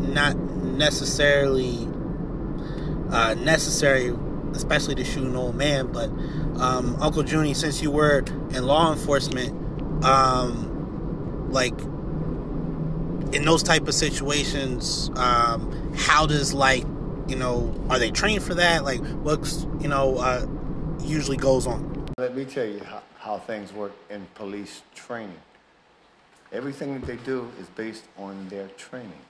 not necessarily uh, necessary, especially to shoot an old man. But um, Uncle Junie, since you were in law enforcement, um, like in those type of situations, um, how does like you know are they trained for that? Like what's you know uh, usually goes on? Let me tell you how, how things work in police training. Everything that they do is based on their training.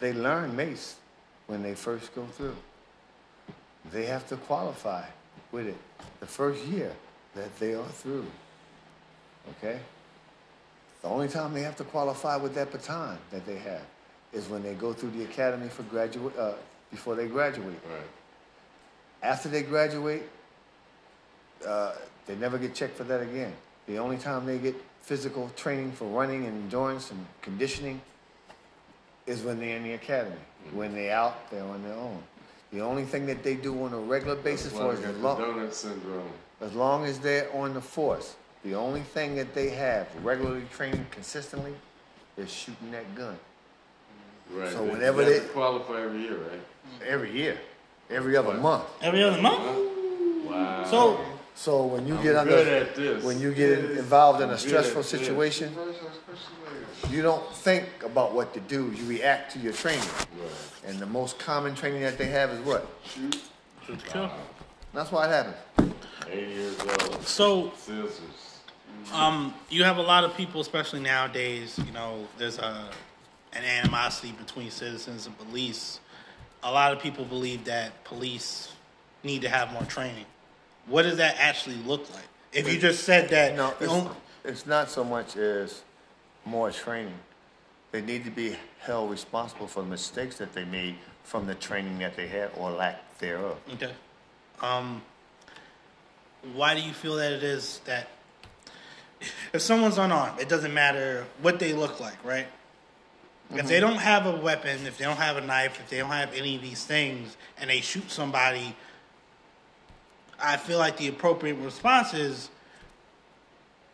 They learn MACE when they first go through. They have to qualify with it the first year that they are through. Okay? The only time they have to qualify with that baton that they have is when they go through the academy for graduate, uh, before they graduate. Right. After they graduate, uh, they never get checked for that again. The only time they get physical training for running and endurance and conditioning is when they're in the academy. Mm-hmm. When they're out, they're on their own. The only thing that they do on a regular basis for they as long, donut syndrome. as long as they're on the force, the only thing that they have regularly training consistently is shooting that gun Right. So they, whenever they they- qualify every year, right? every year, every other month. Every other month. Wow. So So when you I'm get under, when you get involved in I'm a stressful at this. situation, you don't think about what to do. You react to your training. Right. And the most common training that they have is what? shoot to kill. That's why it happens. Eight years old. So Scissors. um, you have a lot of people, especially nowadays. You know, there's a an animosity between citizens and police. A lot of people believe that police need to have more training. What does that actually look like? If you just said that, No, it's, it's not so much as more training. They need to be held responsible for the mistakes that they made from the training that they had or lack thereof. Okay. Um, why do you feel that it is that if someone's unarmed, it doesn't matter what they look like, right? If they don't have a weapon, if they don't have a knife, if they don't have any of these things, and they shoot somebody, I feel like the appropriate response is,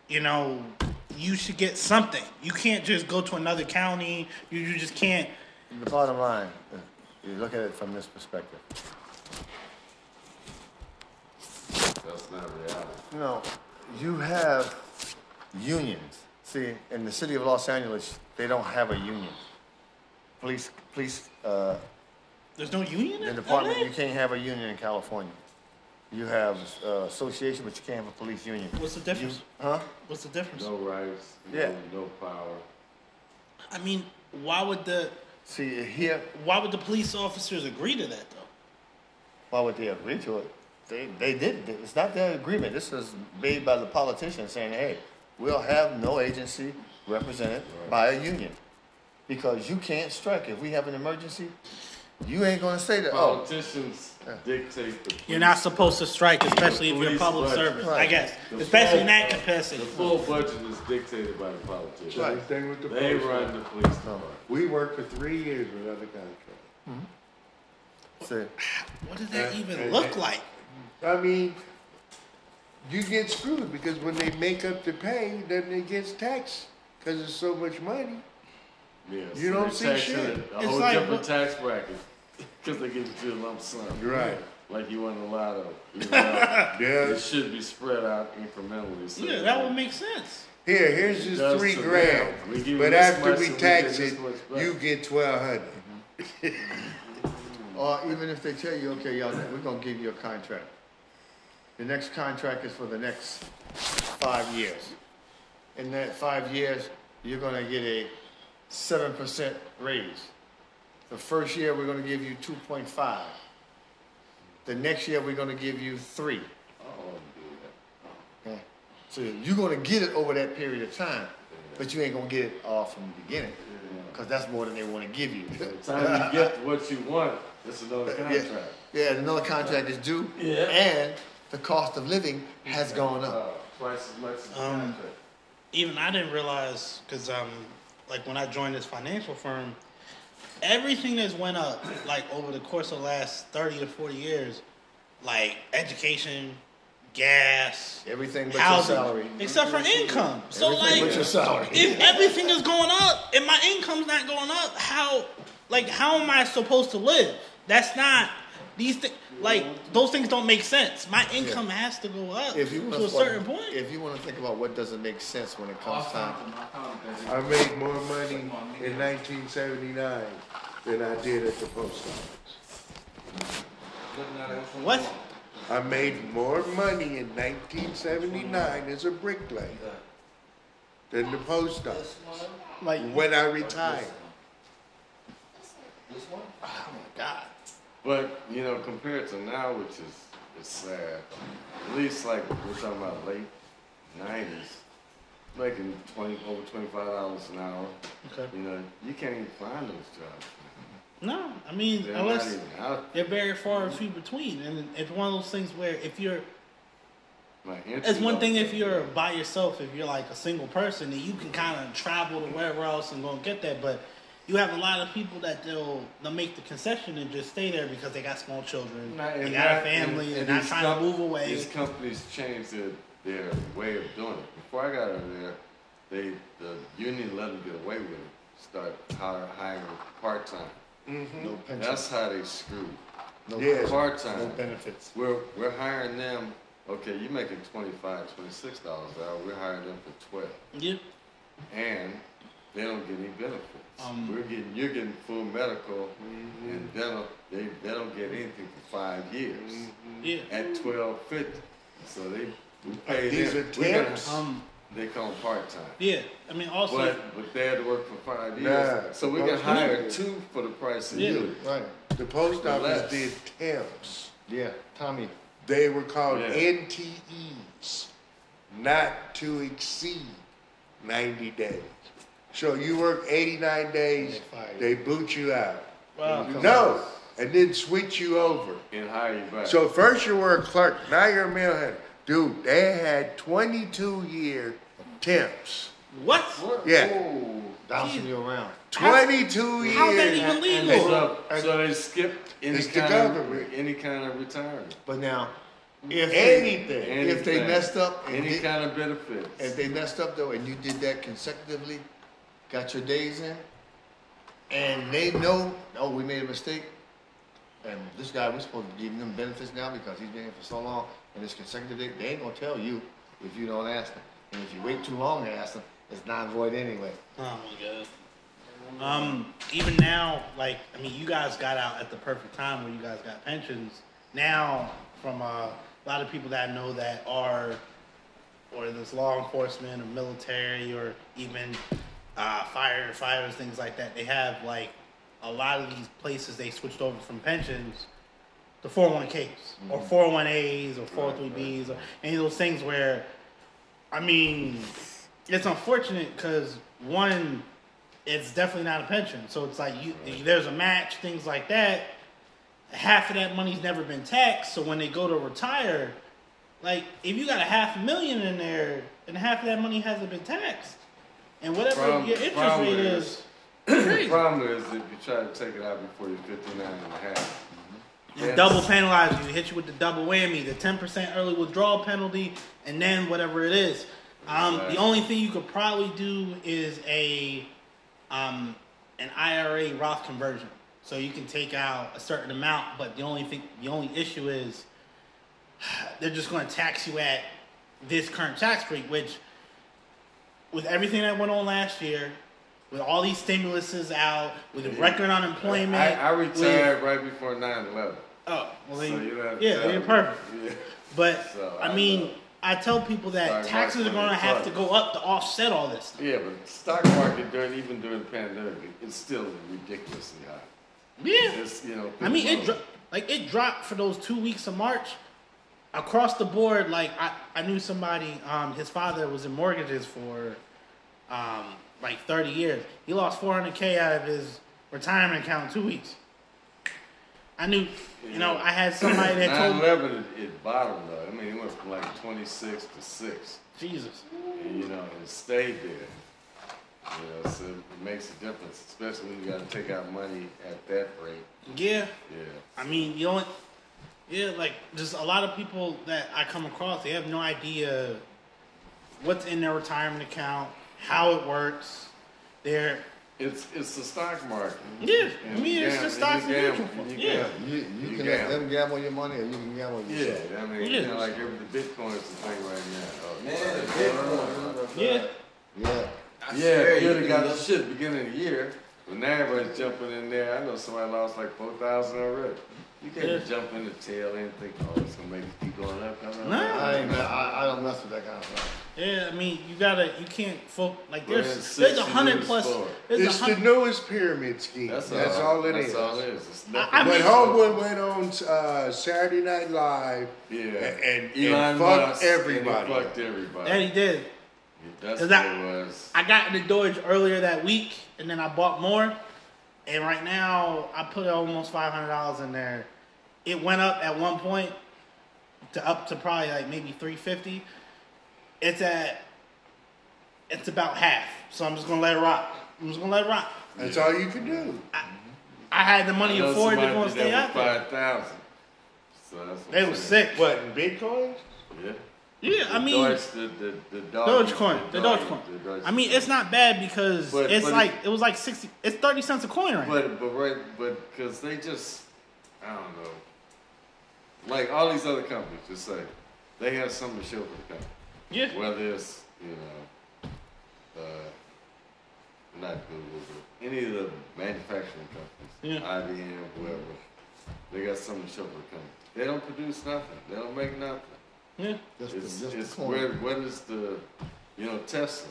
you know, you should get something. You can't just go to another county. You, you just can't. The bottom line, uh, you look at it from this perspective. That's not reality. You know, you have unions. See, in the city of Los Angeles, they don't have a union. Police, police, uh, There's no union in the in department, LA? you can't have a union in California. You have uh, association, but you can't have a police union. What's the difference? Huh? What's the difference? No rights. Yeah. No, no power. I mean, why would the See, here, why would the police officers agree to that though? why would they agree to it? They, they did. It's not their agreement. This is made by the politicians saying, hey, we'll have no agency represented by a union. Because you can't strike. If we have an emergency, you ain't gonna say that, oh, Politicians dictate the. You're not supposed to strike, especially if you're Police public budget. service. I guess, The especially in that capacity. The full budget is dictated by the politicians. Right. Same thing with the They post run the police department. We worked for three years without a contract. say, What does that Uh, even uh, look uh, like? I mean, you get screwed because when they make up the pay, then it gets taxed because it's so much money. Yeah, You so don't see tax shit. it A It's whole like- different tax bracket because they give it to you a lump sum. Right. like you won the lotto. You know, Yeah. It should be spread out incrementally. So Yeah, that would make sense. Here, here's just three grand. them. We give you But after we and we tax get it, this much back. you get twelve hundred. Or even if they tell you, okay, y'all, we're gonna give you a contract. The next contract is for the next five years. In that five years, you're gonna get a seven percent raise. The first year, we're gonna give you two point five. The next year, we're gonna give you three. Yeah. So you're gonna get it over that period of time, but you ain't gonna get it all from the beginning, cause that's more than they wanna give you. By the time you get what you want, it's another contract. Yeah, and another contract is due. Yeah. And the cost of living has gone up. Uh, twice as much as the Um, contract. even I didn't realize because um like when I joined this financial firm, everything has went up like over the course of the last thirty to forty years, like education, gas, Everything but your housing, salary. except for income. So Everything like, but your salary. if everything is going up and my income's not going up, how like how am I supposed to live? That's not these things. Like those things don't make sense. My income has to go up If you to wanna a certain point. If you want to think about what doesn't make sense when it comes time, I made more money in nineteen seventy-nine than I did at the post office. what? I made more money in nineteen seventy-nine as a bricklayer than the post office Like when I retired. This one? Oh my god. But you know, compared to now, which is it's sad. At least like we're talking about late nineties, making twenty over twenty five dollars an hour. Okay. You know, you can't even find those jobs. No, I mean They're unless they're very far and few between, and it's one of those things where if you're, it's one thing if you're by yourself, if you're like a single person, and you can kind of travel to wherever else and go and get that, but. You have a lot of people that they'll they'll make the concession and just stay there because they got small children, Not- they and got a family, and- and, and not trying com- to move away. These companies changed their, their way of doing it. Before I got over there, they the union let them get away with it. Start hire, hiring part time. Mm-hmm. no pension, That's how they screwed. no, Yes. Part no time. benefits. We're we're hiring them. Okay, you're making 25 26 dollars an hour. We're hiring them for twelve, Yeah, and they don't get any benefits. Um, We're getting you're getting full medical and dental. They they don't get anything for five years yeah. at twelve fifty. So they we pay These them. are we gotta- temps? Um, They call them part time. yeah. I mean, also, But but they had to work for five years, Nah, years. so we can supposed to hire two for the price of Yeah. you. Right. The post office did temps. Yeah, Tommy. They were called Yeah. NTEs, not to exceed ninety days. So you work eighty-nine days, They they boot you out. wow. No, and then switch you over. And hire you back. So first you were a clerk, now you're a mail handler. Dude, they had twenty-two year temps. What? Yeah, Ooh. Bouncing you around. twenty-two years. How's that years. even And legal? so, so they skipped any It's the kind government. of any kind of retirement, But now, if they, Anything. if they messed up and any did, kind of benefits. if they messed up though, and you did that consecutively, got your days in, and they know, oh, we made a mistake, and this guy, we're supposed to give him benefits now because he's been here for so long, and it's consecutive, day, they ain't gonna tell you if you don't ask them. And if you wait too long to ask them, it's non void anyway. Oh my god. Um, even now, like I mean, you guys got out at the perfect time where you guys got pensions. Now, from uh, a lot of people that I know that are, or this law enforcement or military or even uh, firefighters, things like that, they have like a lot of these places they switched over from pensions to 401ks or 401as or 403bs or any of those things where, I mean, it's unfortunate because one, it's definitely not a pension. So it's like you, there's a match, things like that. Half of that money's never been taxed. So when they go to retire, like if you got a half million in there and half of that money hasn't been taxed, and whatever Problem- your interest rate is- is, the problem is if you try to take it out before you're 59 and a half. You Yes. double penalize you, hit you with the double whammy, the ten percent early withdrawal penalty, and then whatever it is. Um, Exactly. The only thing you could probably do is a um, an IRA Roth conversion. so you can take out a certain amount. But the only thing, the only issue is they're just going to tax you at this current tax rate, which with everything that went on last year, with all these stimuluses out, with a record unemployment, I, I with- retired right before 9/11. oh, well, So you have yeah, they're perfect. Yeah. But So, I I mean. I tell people that Stock taxes are going to have to go up to offset all this. Stuff. Yeah, but stock market during even during the pandemic, it's still ridiculously high. Yeah, It's you know. I mean, it dro- like it dropped for those two weeks of March across the board. Like I, I knew somebody. Um, his father was in mortgages for um like thirty years. He lost four hundred k out of his retirement account in two weeks. I knew, you know, I had somebody that told me, 9/11 it, it bottomed though. I mean, it went from like 26 to six, Jesus. and, you know, and it stayed there. You know, so it makes a difference, especially when you got to take out money at that rate. Yeah, Yeah. I mean, you know, yeah, like just a lot of people that I come across, they have no idea what's in their retirement account, how it works. They're It's it's the stock market. Yeah, And I mean, it's gam- just stocks and you gamble- funds. you Yeah. gamble. You, you, You can let gamble. them gamble your money, or you can gamble yourself. Yeah, I mean, Yeah. you know, like every, the Bitcoin is the thing right now. Oh, Man, Bitcoin. yeah. Yeah. I Yeah, swear you you got can the shit beginning of the year, but now everybody's jumping in there. I know somebody lost like four thousand already. You can't Yeah. jump in the tail end and think, oh, it's gonna make it keep going up. Come on. No. I ain't. I, I don't mess with that kind of stuff. Yeah, I mean, you gotta, you can't fo- like there's it's there's a hundred plus. for. There's It's a the hundred. newest pyramid scheme. That's, That's, all, all it that's is. all it is. It's I- I mean- But homeboy went on uh, Saturday Night Live yeah, and, and, Elon and fucked Musk, everybody. And he fucked everybody. And he did. That's Cause what I- it was. I got into Doge earlier that week, and then I bought more. And right now, I put almost five hundred dollars in there. It went up at one point to up to probably like maybe three fifty. It's at it's about half. So I'm just gonna let it rock. I'm just gonna let it rock. That's all you can do. I had the money I afford to go did stay that out with there. Five thousand. So They I'm was saying. sick. What in Bitcoin? Yeah. Yeah, I mean, Doge, the, the, the dog, Dogecoin, the Dogecoin. Doge- I mean, it's not bad because But- it's but like it- it was like sixty. It's thirty cents a coin right now. But but right, but because they just, I don't know. Like all these other companies, just say they have something to show for the company. Yeah, Whether it's you know, uh, not Google, but any of the manufacturing companies, Yeah. IBM, whoever, they got something to show for the company. They don't produce nothing. They don't make nothing. yeah. Just, It's, the, just it's the coin. where, what is the, you know, Tesla.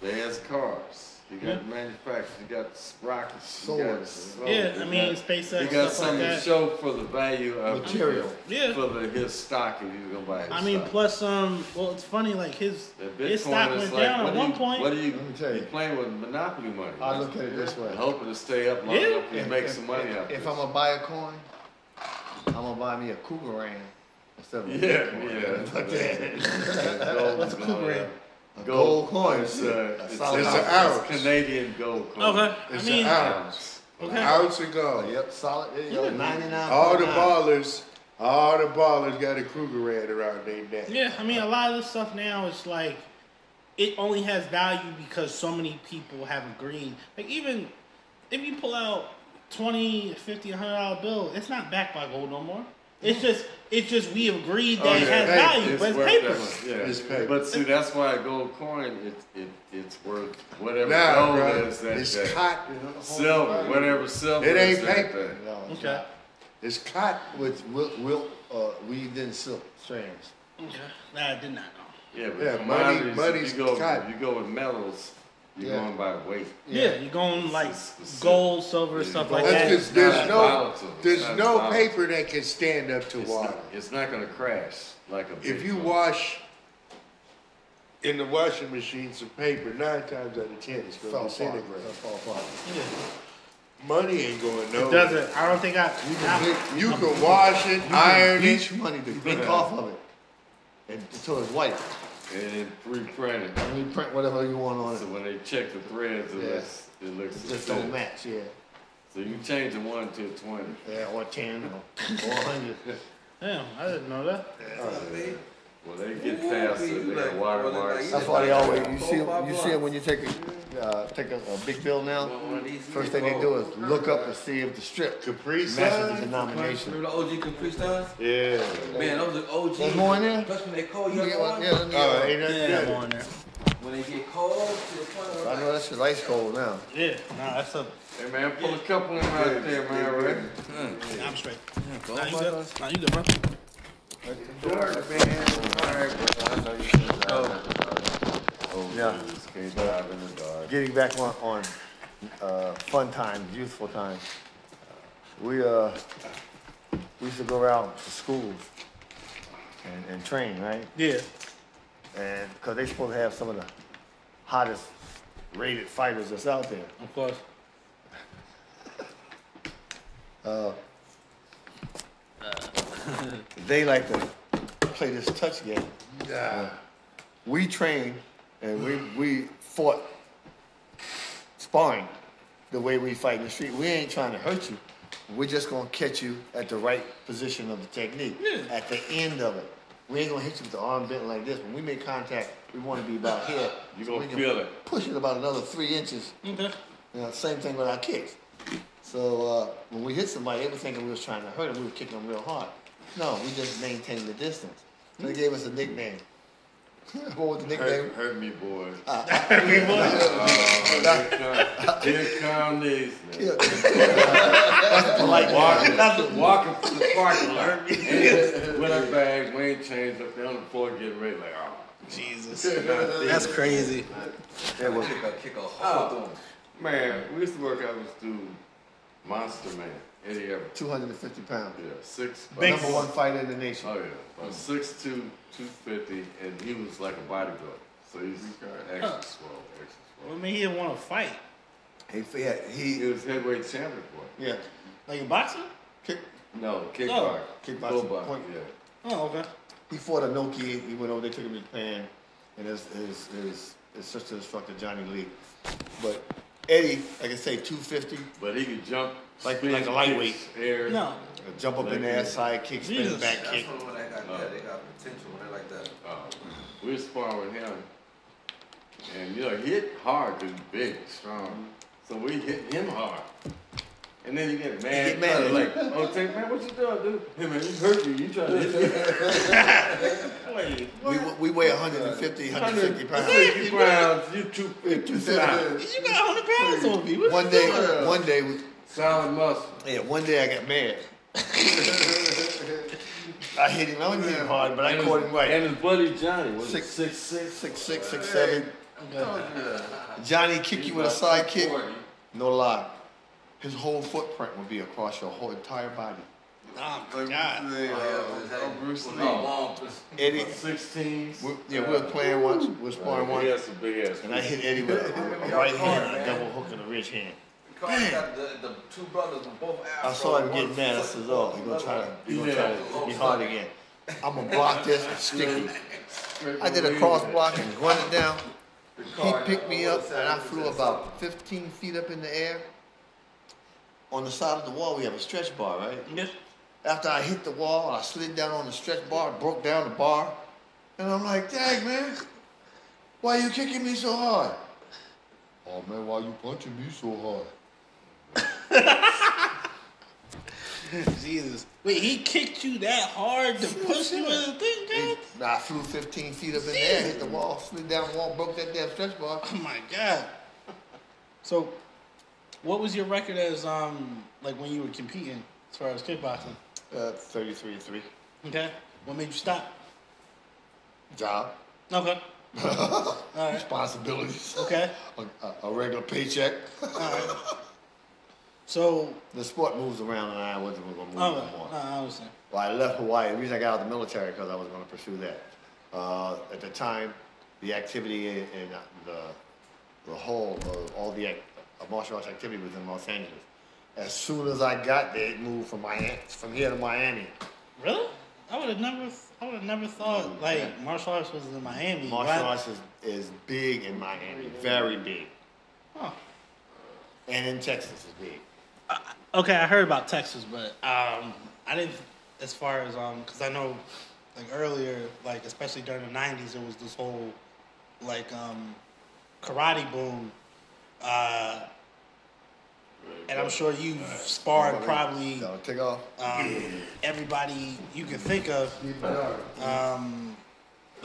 They has cars. You got Yeah. manufacturers. You got rockets. You got Swords. swords, Yeah, I mean, got- SpaceX, you got stuff something like to show for the value of Material. Yeah. for the his stock if you're gonna buy his I mean, stock. plus, um, well, it's funny, like his his stock Bitcoin went is like, down what at one you, point. What are you, Let me tell you. you playing with monopoly money? I look at it this way. And hoping to stay up long Yeah. enough to make some money if, out if this. I'm gonna buy a coin, I'm gonna buy me a Krugerrand instead of a yeah, Bitcoin. yeah. Gold What's a is going Krugerrand? Up. A gold coin. It's, uh, A it's, solid it's, It's an ounce. Canadian gold coin. Okay, I It's mean, an ounce. okay. An ounce of gold. Yep, solid. There you. Yeah. 99. All the ballers, all the ballers got a Kruger Krugerrand around their neck. Yeah, I mean, a lot of this stuff now is like it only has value because so many people have agreed. Like even if you pull out 20, 50, 100 dollar bill, it's not backed by gold no more. It's just it's just we agreed that Oh, it has paper. value, but it's paper. much, Yeah. It's paper. But see, that's why a gold coin, it, it, it's worth whatever Nah, gold bro. is that It's day. cotton. Silver, whatever silver It is ain't that paper. day. No, it's Okay. not. It's cotton. With wilt, wilt uh, weaved in silk strands. Okay. Nah, I did not know. Yeah, but Yeah, money- commodities, money's if you go, cotton. you go with metals, you're Yeah. going by weight. Yeah, you're going like specific. gold, silver, Yeah. stuff like That's that. because there's not no volatile. There's not no volatile. paper that can stand up to It's water. not, it's not going to crash like a If you Bitcoin. wash in the washing machine some paper, nine times out of ten it's going to apart. disintegrate. Fell apart. Yeah. Money ain't going nowhere. It doesn't. I don't think I. You can I- bleach, You can wash it, you can iron it. bleach money to ink off of it and, until it's white. And then reprint it. And you print whatever you want on it. So it. when they check the threads, it Yeah. looks it looks It the just don't match, yeah. So you change the one to a twenty. Yeah, or 10 or, or 100. Damn, I didn't know that. Well, they get past it. They got watermarks. That's why they always, you see, you see 'em when you take a, uh, take a, a big bill now. One First thing they do is look up and see if the strip Capri matches the Sun? denomination. Remember the OG Capri Suns? Yeah. Man, those are OG. There's more in there? Plus when they cold, you Let me get know one, what? yeah, let me get Oh, one. ain't that Yeah, I'm good? there. When they get cold to the point where I know that shit's ice cold now. Yeah, nah, that's a. Hey man, pull a couple in right out there, man, right? I'm straight. Nah, you good? Nah, you good, bro? Yeah. Jesus, can't drive in the dark. Getting back on, on, uh, fun times, youthful times. We, uh, we used to go around to schools and, and train, right? Yeah. And, cause they supposed to have some of the hottest rated fighters that's out there. Of course. They like to play this touch game. Yeah. We trained and we, we fought sparring the way we fight in the street. We ain't trying to hurt you. We're just gonna catch you at the right position of the technique. Yeah. At the end of it. We ain't gonna hit you with the arm bent like this. When we make contact, we wanna be about here. You So gonna feel it. Push it about another three inches. Okay. You know, same thing with our kicks. So uh, when we hit somebody, they were thinking we was trying to hurt them. We were kicking them real hard. No, we just maintained the distance. So they gave us a nickname. what was the nickname? Hurt, hurt me, boy. Uh, Oh, here come these. Yeah. niggas. Polite Walking, walking through the parking lot. And with our bags, we ain't changed up there on the floor getting ready. Like, oh, Jesus. That's crazy. It was, kick a, kick a hole through 'em. man, we used to work out with this dude, Monster Man, Eddie Everett. 250 pounds. Yeah, six. Big- Number one fighter in the nation. Oh yeah, about mm. six two, two fifty, and he was like a bodyguard. So he's extra swole, extra What swole. mean, he didn't want to fight? He, yeah, He he, was heavyweight champion for it. yeah, Like a boxer? kick, No, kickboxing. Oh, kickboxing. Full Point. yeah. Oh, okay. he fought Inoki. He went over. They took him to Japan, and his his his, his sister instructor Johnny Lee. But Eddie, like I say, 250, But he could jump Like- spin, like a lightweight. kicks, air. No. uh, jump up in there, side kick, spin, Jesus. back That's kick. when they got, yeah, they got potential when they like that. Uh, we were sparring with him, and you know, hit hard because he's big, strong. So we hit him hard. And then you get mad, get mad at like, oh, take man, what you doing, dude? Hey man, you hurt me. You trying to hit me? Wait, We, we weigh 150, 150 pounds. 150 pounds, you 250 pounds. You got 100 pounds on me. What One you day, doing? one day, we- Solid muscle. yeah, one day I got mad. I hit him. I wasn't hitting him hard, but I And caught him right. And his buddy Johnny was Six- six six. Six six, six seven. Johnny kick you with a side kick. No lie. His whole footprint would be across your whole entire body. Oh, my God. Oh, oh Bruce Lee. Oh, Eddie, 16. we, yeah, we were playing once, we were sparring once, has some big ass. and I hit Eddie with a, a right hand a double hook and a rich hand. Carter the, the two brothers with both I saw him getting mad. I said, "Oh, he gonna try to, he gonna try to be hard again." I'm gonna block this and stick you. I did a cross block and run it down. He picked me up and I flew about 15 feet up in the air. On the side of the wall, we have a stretch bar, right? Yes. After I hit the wall, I slid down on the stretch bar, broke down the bar, and I'm like, "Dang man, why are you kicking me so hard?" Oh man, why are you punching me so hard? Jesus. Wait, he kicked you that hard to push you in the thing, God? Nah, I flew 15 feet up in the air, hit the wall, slid down the wall, broke that damn stretch bar. Oh my God. So, what was your record as um like when you were competing as far as kickboxing? Uh, 33 and 3. Okay. What made you stop? Job, Okay. All right. responsibilities, Okay. a, a- a regular paycheck. All right. So, The sport moves around and I wasn't going to move oh, no I understand. Well, I left Hawaii. The reason I got out of the military because I was going to pursue that. Uh, at the time, the activity in, in the the whole of all the uh, martial arts activity was in Los Angeles. As soon as I got there, it moved from Miami, from here to Miami. Really? I would have never. I would have never thought like martial arts was in Miami. Martial Why- arts is, is big in Miami, very big, Huh. and in Texas is big. Okay, I heard about Texas, but um, I didn't. As far as um, because I know like earlier, like especially during the '90s, there was this whole like um, karate boom, uh, and I'm sure you've sparred probably um, everybody you can think of, um,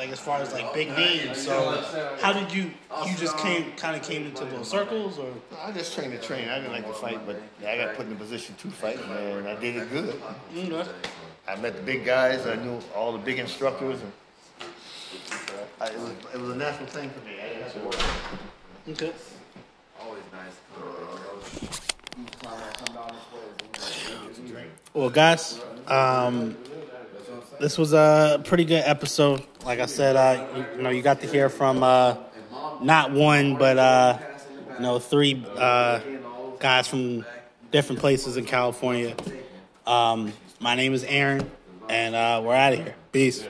like as far as like big names. So, how did you you just came kind of came into those circles, or I just trained to train. I didn't like to fight, but I got put in a position to fight, and I did it good. mm, I met the big guys. I knew all the big instructors, and I, it, was, it was a natural thing for me. I didn't have to worry. okay? Always nice. Well, guys, um, this was a pretty good episode. Like I said, uh, you, you know, you got to hear from uh, not one, but uh, you know, three uh, guys from different places in California. Um, my name is Aaron, and uh, we're out of here. Peace.